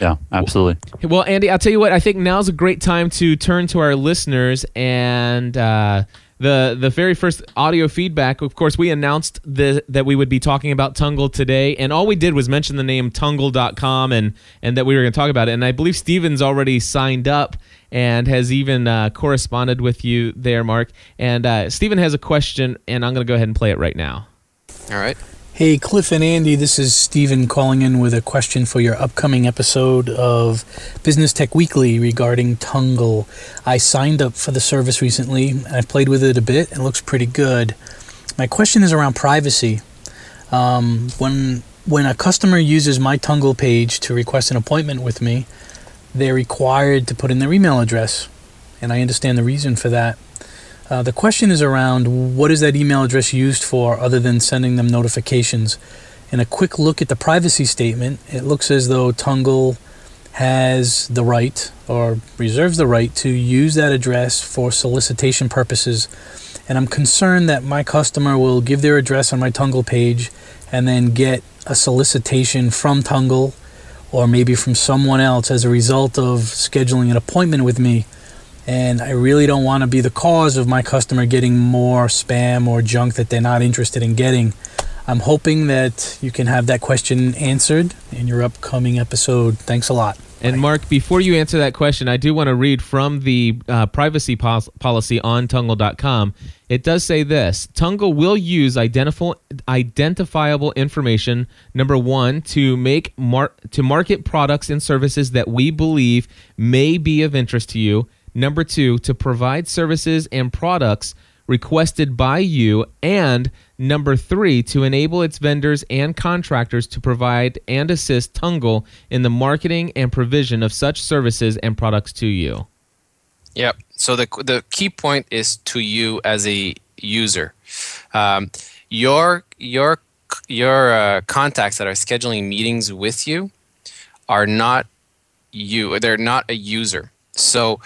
Speaker 2: Yeah, absolutely.
Speaker 1: Well, Andy, I'll tell you what. I think now's a great time to turn to our listeners and uh, the the very first audio feedback. Of course, we announced the, that we would be talking about Tungle today, and all we did was mention the name Tungle.com and and that we were going to talk about it. And I believe Steven's already signed up and has even uh, corresponded with you there, Marc. And uh, Steven has a question, and I'm going to go ahead and play it right now.
Speaker 3: All right.
Speaker 4: Hey, Cliff and Andy, this is Stephen calling in with a question for your upcoming episode of Business Tech Weekly regarding Tungle. I signed up for the service recently. I've played with it a bit. It looks pretty good. My question is around privacy. Um, when when a customer uses my Tungle page to request an appointment with me, they're required to put in their email address, and I understand the reason for that. Uh, the question is around what is that email address used for other than sending them notifications? In a quick look at the privacy statement, it looks as though Tungle has the right or reserves the right to use that address for solicitation purposes. And I'm concerned that my customer will give their address on my Tungle page and then get a solicitation from Tungle or maybe from someone else as a result of scheduling an appointment with me and I really don't want to be the cause of my customer getting more spam or junk that they're not interested in getting. I'm hoping that you can have that question answered in your upcoming episode. Thanks a lot.
Speaker 1: And Marc, before you answer that question, I do want to read from the uh, privacy pol- policy on Tungle.com. It does say this Tungle will use identifiable, identifiable information, number one, to make mar- to market products and services that we believe may be of interest to you. Number two, to provide services and products requested by you. And number three, to enable its vendors and contractors to provide and assist Tungle in the marketing and provision of such services and products to you.
Speaker 3: Yep. So the, the key point is to you as a user. Um, your your your uh, contacts that are scheduling meetings with you are not you. They're not a user. So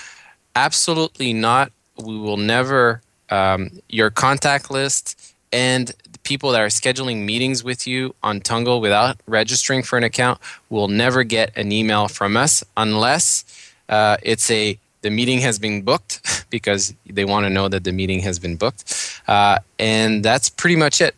Speaker 3: Absolutely not. We will never, um, your contact list and people that are scheduling meetings with you on Tungle without registering for an account will never get an email from us unless uh, it's a the meeting has been booked because they want to know that the meeting has been booked, uh, and that's pretty much it.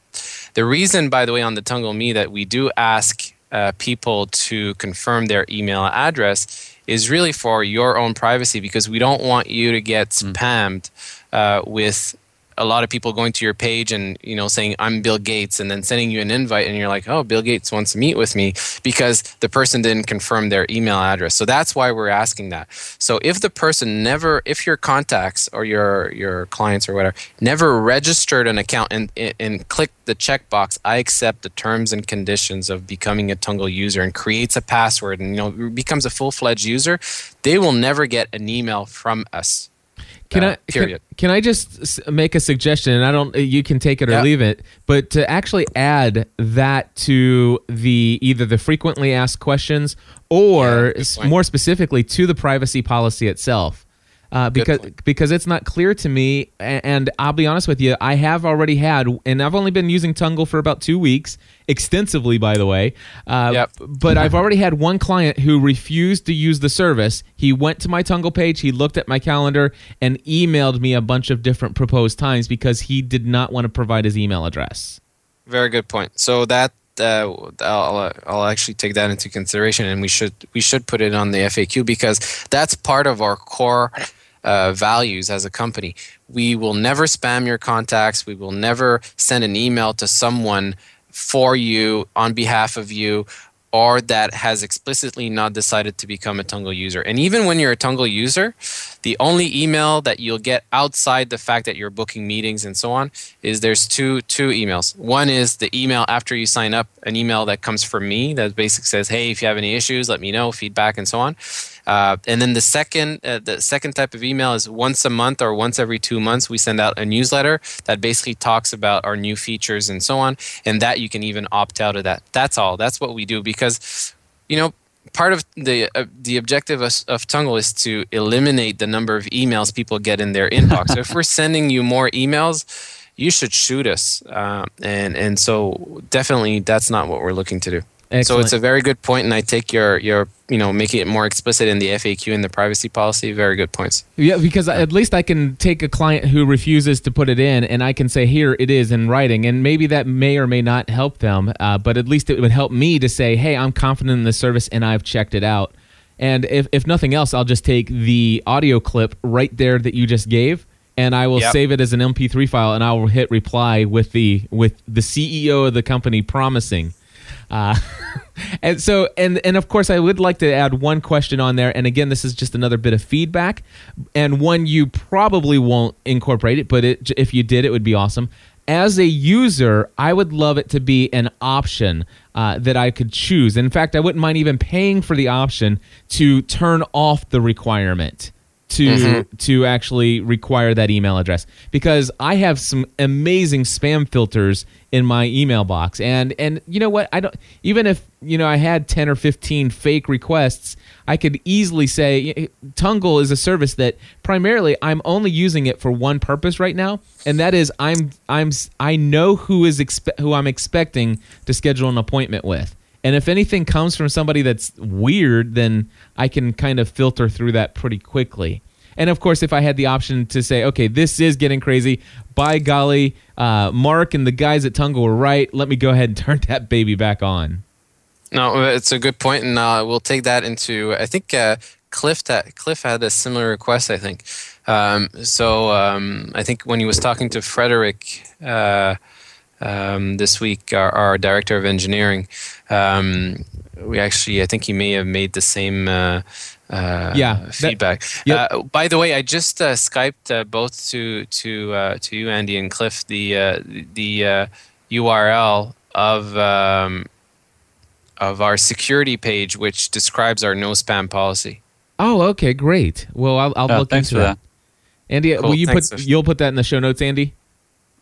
Speaker 3: The reason, by the way, on the Tungle Me that we do ask uh, people to confirm their email address is really for your own privacy because we don't want you to get spammed uh, with a lot of people going to your page and you know saying I'm Bill Gates and then sending you an invite and you're like oh Bill Gates wants to meet with me because the person didn't confirm their email address. So that's why we're asking that. So if the person never if your contacts or your your clients or whatever never registered an account and and clicked the checkbox I accept the terms and conditions of becoming a Tungle user and creates a password and you know becomes a full-fledged user they will never get an email from us
Speaker 1: Can
Speaker 3: Uh,
Speaker 1: I can,
Speaker 3: period.
Speaker 1: can I just make a suggestion? And I don't. You can take it or
Speaker 3: Yeah.
Speaker 1: leave it. But to actually add that to the either the frequently asked questions or
Speaker 3: Yeah, good
Speaker 1: s-
Speaker 3: point.
Speaker 1: more specifically to the privacy policy itself. Uh, because because it's not clear to me, and I'll be honest with you, I have already had, and I've only been using Tungle for about two weeks, extensively, by the way. Uh,
Speaker 3: Yep.
Speaker 1: But I've already had one client who refused to use the service. He went to my Tungle page, he looked at my calendar, and emailed me a bunch of different proposed times because he did not want to provide his email address.
Speaker 3: Very good point. So that uh, I'll, I'll actually take that into consideration, and we should we should put it on the FAQ because that's part of our core uh, values as a company. We will never spam your contacts. We will never send an email to someone for you on behalf of you or that has explicitly not decided to become a Tungle user. And even when you're a Tungle user, the only email that you'll get outside the fact that you're booking meetings and so on is there's two two emails. One is the email after you sign up, an email that comes from me that basically says, "Hey, if you have any issues, let me know, feedback and so on." Uh, and then the second uh, the second type of email is once a month or once every two months we send out a newsletter that basically talks about our new features and so on, and that you can even opt out of that. That's all. That's what we do because you know part of the uh, the objective of, of Tungle is to eliminate the number of emails people get in their inbox. so if we're sending you more emails, you should shoot us, uh, and and so definitely that's not what we're looking to do. So it's a very good point, and I take your your you know making it more explicit in the FAQ and the privacy policy. Very good points.
Speaker 1: Yeah, because at least I can take a client who refuses to put it in, and I can say, "Here it is in writing," and maybe that may or may not help them, uh, but at least it would help me to say, "Hey, I'm confident in the service, and I've checked it out." And if if nothing else, I'll just take the audio clip right there that you just gave, and I will
Speaker 3: Yep.
Speaker 1: save it as an MP3 file, and I will hit reply with the with the CEO of the company promising. Uh, and so, and and of course, I would like to add one question on there. And again, this is just another bit of feedback, and one you probably won't incorporate it, but it, if you did, it would be awesome. As a user, I would love it to be an option uh, that I could choose. In fact, I wouldn't mind even paying for the option to turn off the requirement to mm-hmm. to actually require that email address. Because I have some amazing spam filters in my email box. And and you know what? I don't even if you know I had 10 or 15 fake requests I could easily say Tungle is a service that primarily I'm only using it for one purpose right now. And that is I'm I'm I know who is expe- who I'm expecting to schedule an appointment with and if anything comes from somebody that's weird, then I can kind of filter through that pretty quickly. And of course, if I had the option to say, okay, this is getting crazy, by golly, uh, Marc and the guys at Tungle were right. Let me go ahead and turn that baby back on.
Speaker 3: No, it's a good point, and uh, we'll take that into. I think uh, Cliff Cliff had a similar request. I think. Um, so um, I think when he was talking to Frederick uh, um, this week, our, our director of engineering, um, we actually I think he may have made the same. Uh, uh,
Speaker 1: Yeah, that-
Speaker 3: feedback.
Speaker 1: Yep.
Speaker 3: Uh, by the way, I just uh, skyped uh, both to to uh, to you, Andy and Cliff, the uh, the uh, URL of um, of our security page, which describes our no spam policy.
Speaker 1: Oh, okay, great. Well, I'll, I'll
Speaker 2: Uh,
Speaker 1: look
Speaker 2: thanks
Speaker 1: into
Speaker 2: for
Speaker 1: that.
Speaker 2: that.
Speaker 1: Andy,
Speaker 3: Cool,
Speaker 1: will you put
Speaker 3: Fish.
Speaker 1: you'll put that in the show notes, Andy?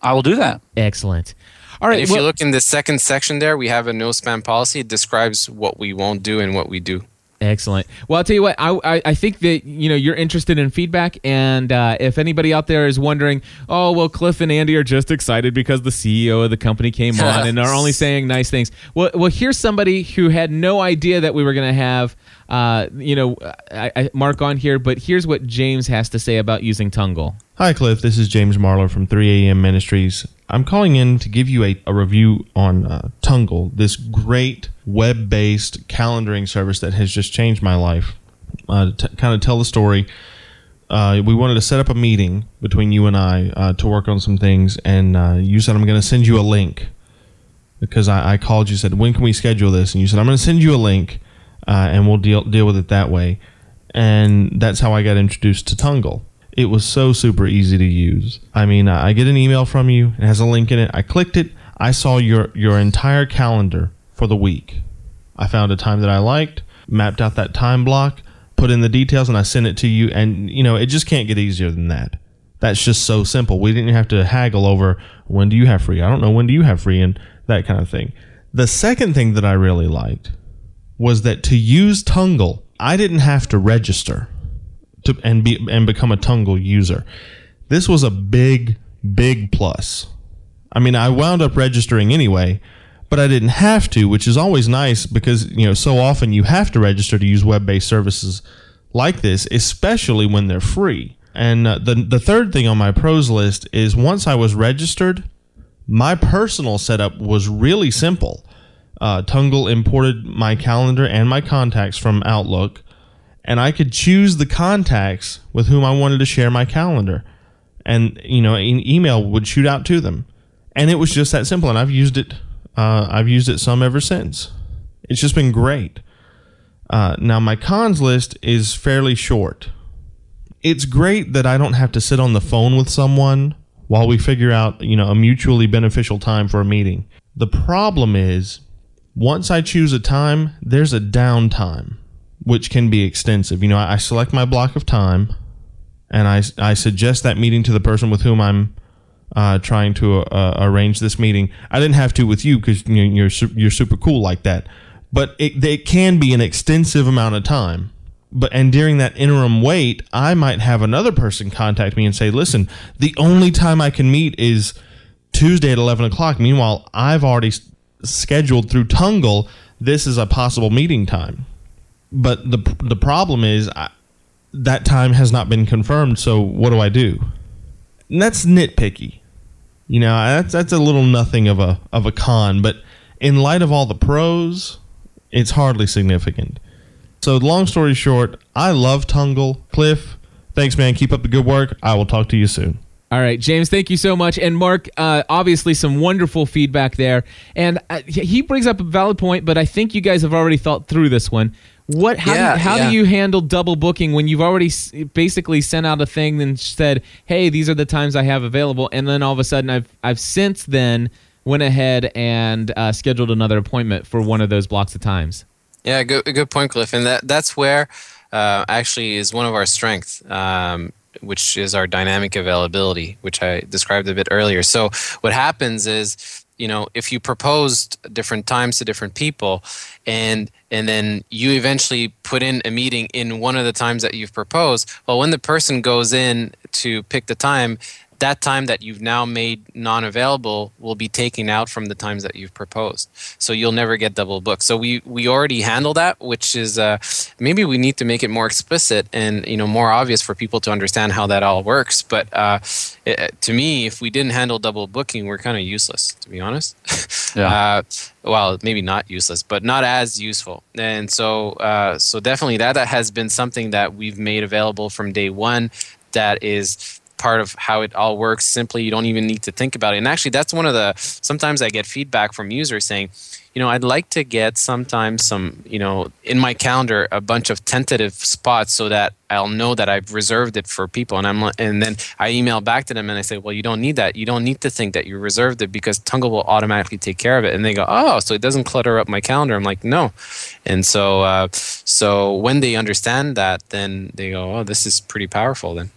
Speaker 2: I will do that.
Speaker 1: Excellent. All right.
Speaker 3: And if
Speaker 1: well-
Speaker 3: you look in the second section there, we have a no spam policy. It describes what we won't do and what we do.
Speaker 1: Excellent. Well, I'll tell you what. I, I, I think that you know you're interested in feedback, and uh, if anybody out there is wondering, oh well, Cliff and Andy are just excited because the CEO of the company came on and are only saying nice things. Well, well, here's somebody who had no idea that we were going to have, uh, you know, I, I, Marc on here, but here's what James has to say about using Tungle.
Speaker 5: Hi, Cliff. This is James Marlar from 3AM Ministries. I'm calling in to give you a, a review on uh, Tungle, this great web based calendaring service that has just changed my life. Uh, to kind of tell the story, uh, we wanted to set up a meeting between you and I uh, to work on some things, and uh, you said, I'm going to send you a link because I, I, called you said, When can we schedule this? And you said, I'm going to send you a link uh, and we'll deal, deal with it that way. And that's how I got introduced to Tungle it was so super easy to use. I mean, I get an email from you, it has a link in it. I clicked it, I saw your your entire calendar for the week. I found a time that I liked, mapped out that time block, put in the details and I sent it to you and you know, it just can't get easier than that. That's just so simple. We didn't have to haggle over when do you have free? I don't know when do you have free and that kind of thing. The second thing that I really liked was that to use Tungle, I didn't have to register to and be and become a Tungle user. This was a big, big plus. I mean, I wound up registering anyway, but I didn't have to, which is always nice because you know so often you have to register to use web-based services like this, especially when they're free. And uh, the the third thing on my pros list is once I was registered, my personal setup was really simple. Uh, Tungle imported my calendar and my contacts from Outlook and I could choose the contacts with whom I wanted to share my calendar. And, you know, an email would shoot out to them. And it was just that simple. And I've used it, uh, I've used it some ever since. It's just been great. Uh, now, my cons list is fairly short. It's great that I don't have to sit on the phone with someone while we figure out, you know, a mutually beneficial time for a meeting. The problem is, once I choose a time, there's a downtime which can be extensive. You know, I, select my block of time, and I, I suggest that meeting to the person with whom I'm uh, trying to uh, arrange this meeting. I didn't have to with you because you know, you're you're super cool like that, but it, it can be an extensive amount of time. But and during that interim wait, I might have another person contact me and say, "Listen, the only time I can meet is Tuesday at eleven o'clock." Meanwhile, I've already scheduled through Tungle. This is a possible meeting time but the the problem is I, that time has not been confirmed. So what do I do? And that's nitpicky. You know, that's that's a little nothing of a of a con, but in light of all the pros, it's hardly significant. So long story short, I love Tungle. Cliff, thanks man. Keep up the good work. I will talk to you soon.
Speaker 1: All right, James, thank you so much. And Marc, uh, obviously some wonderful feedback there. And uh, he brings up a valid point, but I think you guys have already thought through this one. What? How, yeah, do, you, how yeah. do you handle double booking when you've already basically sent out a thing and said, "Hey, these are the times I have available," and then all of a sudden, I've I've since then went ahead and uh, scheduled another appointment for one of those blocks of times.
Speaker 3: Yeah, good good point, Cliff, and that that's where uh, actually is one of our strengths. Um, which is our dynamic availability, which I described a bit earlier. So, what happens is you know if you proposed different times to different people and and then you eventually put in a meeting in one of the times that you've proposed well when the person goes in to pick the time that time that you've now made non-available will be taken out from the times that you've proposed. So you'll never get double booked. So we we already handle that which is uh, maybe we need to make it more explicit and you know more obvious for people to understand how that all works. But uh, it, to me if we didn't handle double booking we're kind of useless to be honest. Yeah. Uh, well maybe not useless but not as useful. And so uh, so definitely that, that has been something that we've made available from day one that is part of how it all works. Simply, you don't even need to think about it. And actually, that's one of the sometimes I get feedback from users saying, you know, I'd like to get sometimes some, you know, in my calendar a bunch of tentative spots so that I'll know that I've reserved it for people. And I'm and then I email back to them and I say, well, you don't need that. You don't need to think that you reserved it because Tungle will automatically take care of it. And they go, oh, so it doesn't clutter up my calendar. I'm like, no. And so, uh, so when they understand that, then they go, oh, this is pretty powerful. Then.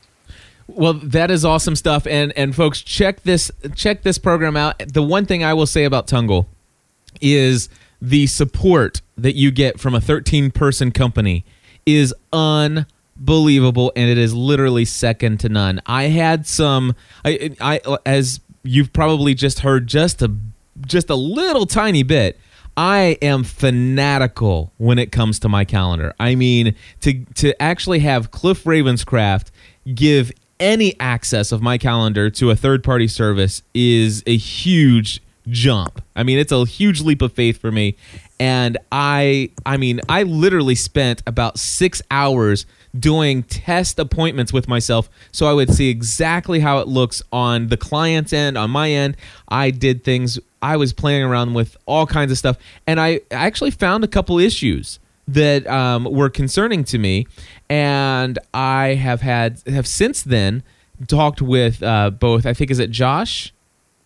Speaker 1: Well, that is awesome stuff, and and folks, check this check this program out. The one thing I will say about Tungle is the support that you get from a 13 person company is unbelievable and it is literally second to none. I had some I I as you've probably just heard just a just a little tiny bit. I am fanatical when it comes to my calendar. I mean, to to actually have Cliff Ravenscraft give any access of my calendar to a third party service is a huge jump. I mean, it's a huge leap of faith for me. And I I mean, I literally spent about 6 hours doing test appointments with myself so I would see exactly how it looks on the client's end, on my end. I did things I was playing around with all kinds of stuff and I actually found a couple issues that um, were concerning to me and I have had have since then talked with uh, both I think is it Josh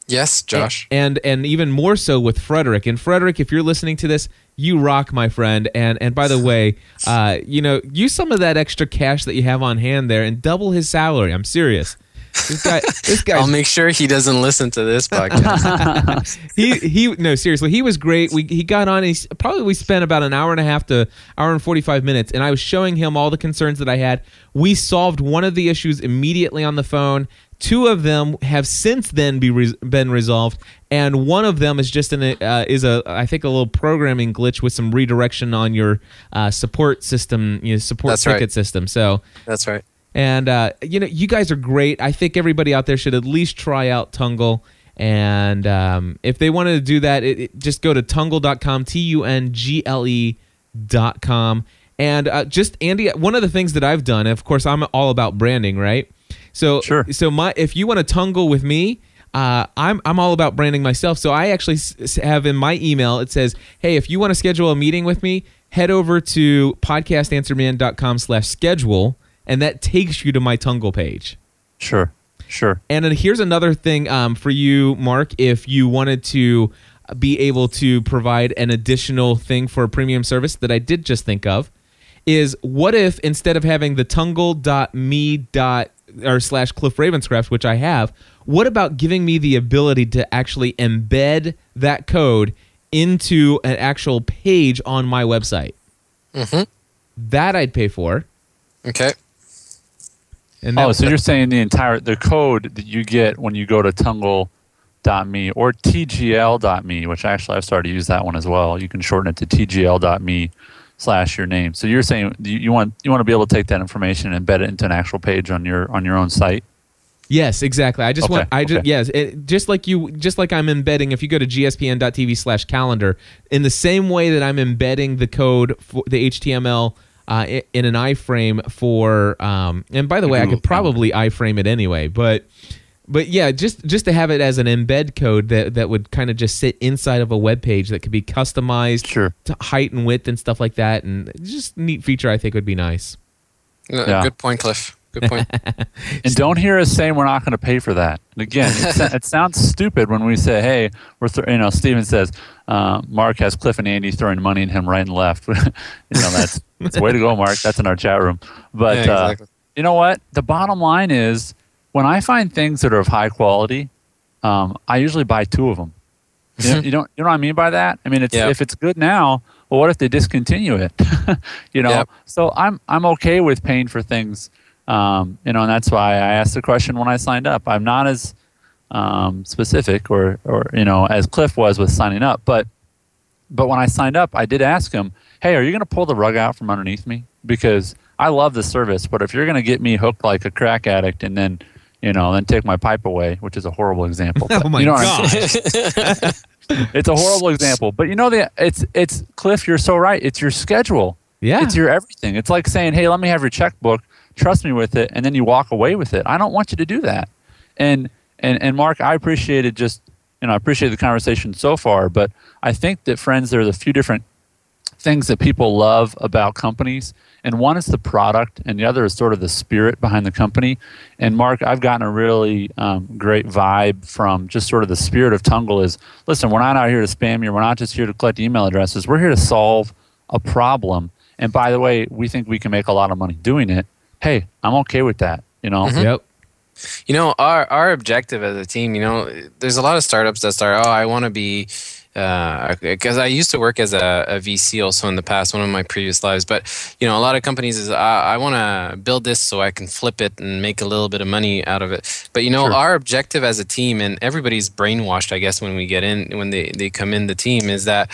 Speaker 3: Yes, Josh.
Speaker 1: and and even more so with Frederick. And Frederick, if you're listening to this, you rock, my friend. And and by the way, uh, you know, use some of that extra cash that you have on hand there and double his salary. I'm serious. This guy, this guy,
Speaker 3: I'll make sure he doesn't listen to this podcast.
Speaker 1: he he no seriously he was great we he got on and he probably we spent about an hour and a half to hour and 45 minutes and i was showing him all the concerns that i had we solved one of the issues immediately on the phone two of them have since then be re- been resolved and one of them is just an uh, is a i think a little programming glitch with some redirection on your uh, support system you know, support
Speaker 3: That's
Speaker 1: ticket
Speaker 3: right.
Speaker 1: system so
Speaker 3: That's right.
Speaker 1: And uh, you know, you guys are great. I think everybody out there should at least try out Tungle. And um, if they wanted to do that, it, it- just go to tungle.com, T U N G L E dot com. And uh, just Andy, one of the things that I've done, of course, I'm all about branding, right? So,
Speaker 2: Sure.
Speaker 1: so my if you want to tungle with me, uh, I'm I'm all about branding myself. So I actually have in my email it says, hey, if you want to schedule a meeting with me, head over to podcastanswerman.com slash schedule, and that takes you to my Tungle page.
Speaker 2: Sure, sure.
Speaker 1: And then here's another thing um, for you, Marc. If you wanted to be able to provide an additional thing for a premium service that I did just think of, is what if instead of having the tungle.me or slash Cliff Ravenscraft, which I have, what about giving me the ability to actually embed that code into an actual page on my website?
Speaker 3: Mm-hmm.
Speaker 1: That I'd pay for.
Speaker 3: Okay.
Speaker 1: And
Speaker 2: Oh, so you're saying the entire the code that you get when you go to tungle.me or tgl.me, which actually I've started to use that one as well. You can shorten it to tgl.me slash your name. So you're saying you, you want you want to be able to take that information and embed it into an actual page on your on your own site.
Speaker 1: Yes, exactly. I just
Speaker 2: Okay,
Speaker 1: want I just yes, it, just like you just like I'm embedding if you go to gspn.tv slash calendar in the same way that I'm embedding the code for the HTML uh, in an iframe for um and by the way I could probably iframe it anyway, but but yeah, just just to have it as an embed code that that would kind of just sit inside of a web page that could be customized
Speaker 2: Sure.
Speaker 1: to height and width and stuff like that and just neat feature I think would be nice.
Speaker 3: Uh,
Speaker 2: Yeah.
Speaker 3: Good point, Cliff. Good point.
Speaker 2: And don't hear us saying we're not going to pay for that. And again, it, it sounds stupid when we say, "Hey, we're," th-, you know, Steven says, uh, "Marc has Cliff and Andy throwing money in him right and left." you know, that's, that's way to go, Marc. That's in our chat room. But
Speaker 3: Yeah,
Speaker 2: uh, you know what? The bottom line is, when I find things that are of high quality, um, I usually buy two of them. You know, you don't, you know what I mean by that? I mean, it's,
Speaker 3: Yeah.
Speaker 2: if it's good now, well, what if they discontinue it? you know,
Speaker 3: Yep.
Speaker 2: so I'm I'm okay with paying for things. Um, you know, and that's why I asked the question when I signed up. I'm not as um, specific or or you know as Cliff was with signing up, but but when I signed up, I did ask him, "Hey, are you going to pull the rug out from underneath me? Because I love the service, but if you're going to get me hooked like a crack addict and then you know then take my pipe away, which is a horrible example.
Speaker 1: Oh my
Speaker 2: you know
Speaker 1: god.
Speaker 2: It's a horrible example, but you know the it's it's Cliff. You're so right. It's your schedule.
Speaker 1: Yeah.
Speaker 2: It's your everything. It's like saying, "Hey, let me have your checkbook. Trust me with it," and then you walk away with it. I don't want you to do that. And and and Marc, I appreciated just you know I appreciate the conversation so far, but I think that friends, there's a few different things that people love about companies and one is the product and the other is sort of the spirit behind the company. And mark i've gotten a really um, great vibe from just sort of the spirit of tungle is listen we're not out here to spam you. We're not just here to collect email addresses. We're here to solve a problem. And by the way we think we can make a lot of money doing it hey i'm okay with that you know
Speaker 1: Yep.
Speaker 3: You know, our our objective as a team, you know, there's a lot of startups that start, oh, I want to be because uh, I used to work as a, a, VC also in the past, one of my previous lives. But you know, a lot of companies is I, I want to build this so I can flip it and make a little bit of money out of it. But you know, sure. our objective as a team, and everybody's brainwashed, I guess, when we get in, when they they come in the team, is that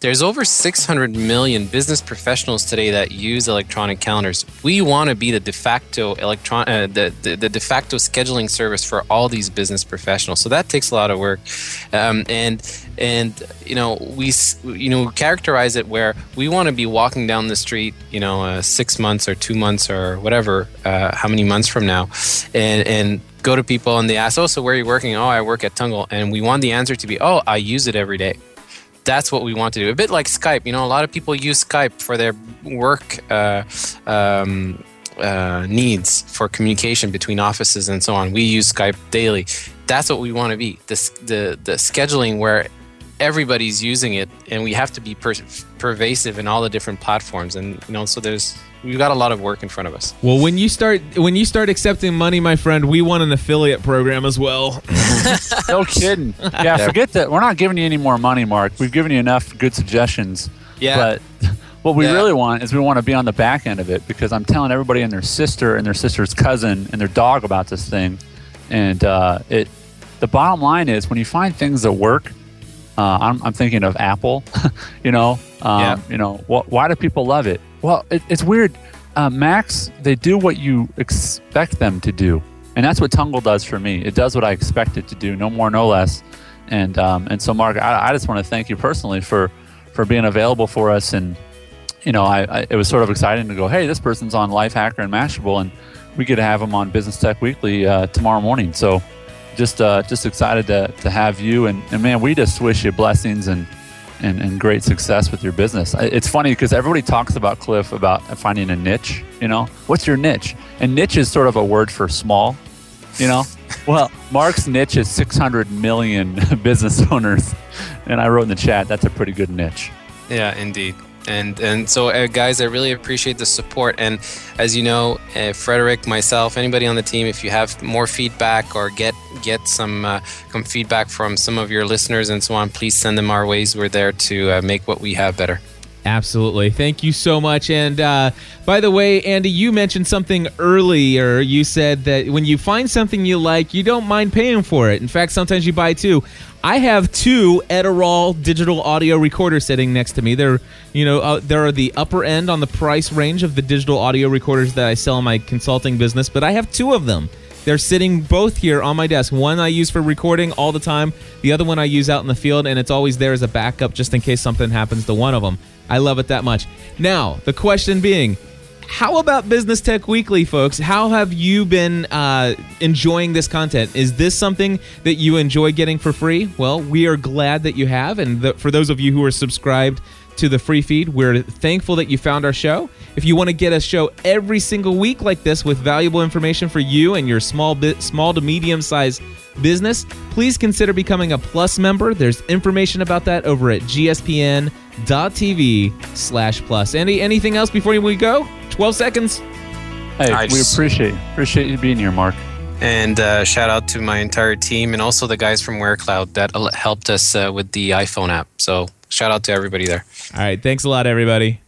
Speaker 3: there's over 600 million business professionals today that use electronic calendars. We want to be the de facto electron, uh, the, the, the, de facto scheduling service for all these business professionals. So that takes a lot of work, um, and and you know we you know characterize it where we want to be walking down the street, you know, uh, six months or two months or whatever, uh, how many months from now, and and go to people and they ask, oh, so where are you working? Oh, I work at Tungle, and we want the answer to be, oh, I use it every day that's what we want to do. A bit like Skype. You know, a lot of people use Skype for their work uh, um, uh, needs for communication between offices and so on. We use Skype daily. That's what we want to be. The, the, the scheduling where everybody's using it and we have to be per- pervasive in all the different platforms. And, you know, so there's we've got a lot of work in front of us.
Speaker 1: Well, when you start when you start accepting money, my friend, we want an affiliate program as well.
Speaker 2: no kidding. Yeah, forget that. We're not giving you any more money, Marc. We've given you enough good suggestions.
Speaker 3: Yeah.
Speaker 2: But what we yeah. really want is we want to be on the back end of it because I'm telling everybody and their sister and their sister's cousin and their dog about this thing, and uh, it. The bottom line is when you find things that work. Uh, I'm, I'm, thinking of Apple. you know, um, yeah. you know, wh- why do people love it? Well, it, it's weird. Uh, Macs, they do what you expect them to do, and that's what Tungle does for me. It does what I expect it to do, no more, no less. And um, and so, Marc, I, I just want to thank you personally for for being available for us. And you know, I, I, it was sort of exciting to go, hey, this person's on Lifehacker and Mashable, and we get to have him on Business Tech Weekly uh, tomorrow morning. So just uh, just excited to to have you. And, and man, we just wish you blessings and and, and great success with your business. It's funny because everybody talks about Cliff about finding a niche. You know, what's your niche? And niche is sort of a word for small. You know, well, Marc's niche is 600 million business owners, and I wrote in the chat that's a pretty good niche.
Speaker 3: Yeah, indeed and and so uh, guys i really appreciate the support. And as you know uh, frederick myself anybody on the team if you have more feedback or get get some uh, some feedback from some of your listeners and so on please send them our ways. We're there to uh, make what we have better
Speaker 1: Absolutely. Thank you so much. And uh, by the way, Andy, you mentioned something earlier. You said that when you find something you like, you don't mind paying for it. In fact, sometimes you buy two. I have two Edirol digital audio recorders sitting next to me. They're, you know, uh, they're the upper end on the price range of the digital audio recorders that I sell in my consulting business, but I have two of them. They're sitting both here on my desk. One I use for recording all the time, the other one I use out in the field, and it's always there as a backup just in case something happens to one of them. I love it that much. Now, the question being, how about Business Tech Weekly, folks? How have you been uh, enjoying this content? Is this something that you enjoy getting for free? Well, we are glad that you have. And the, for those of you who are subscribed to the free feed, we're thankful that you found our show. If you want to get a show every single week like this with valuable information for you and your small bit, small to medium sized business, please consider becoming a Plus member. There's information about that over at gspn.tv slash plus. Andy, anything else before we go? 12 seconds.
Speaker 2: Hey, I we appreciate appreciate you being here, Marc.
Speaker 3: And uh, shout out to my entire team and also the guys from WearCloud that helped us uh, with the iPhone app. So shout out to everybody there.
Speaker 1: All right. Thanks a lot, everybody.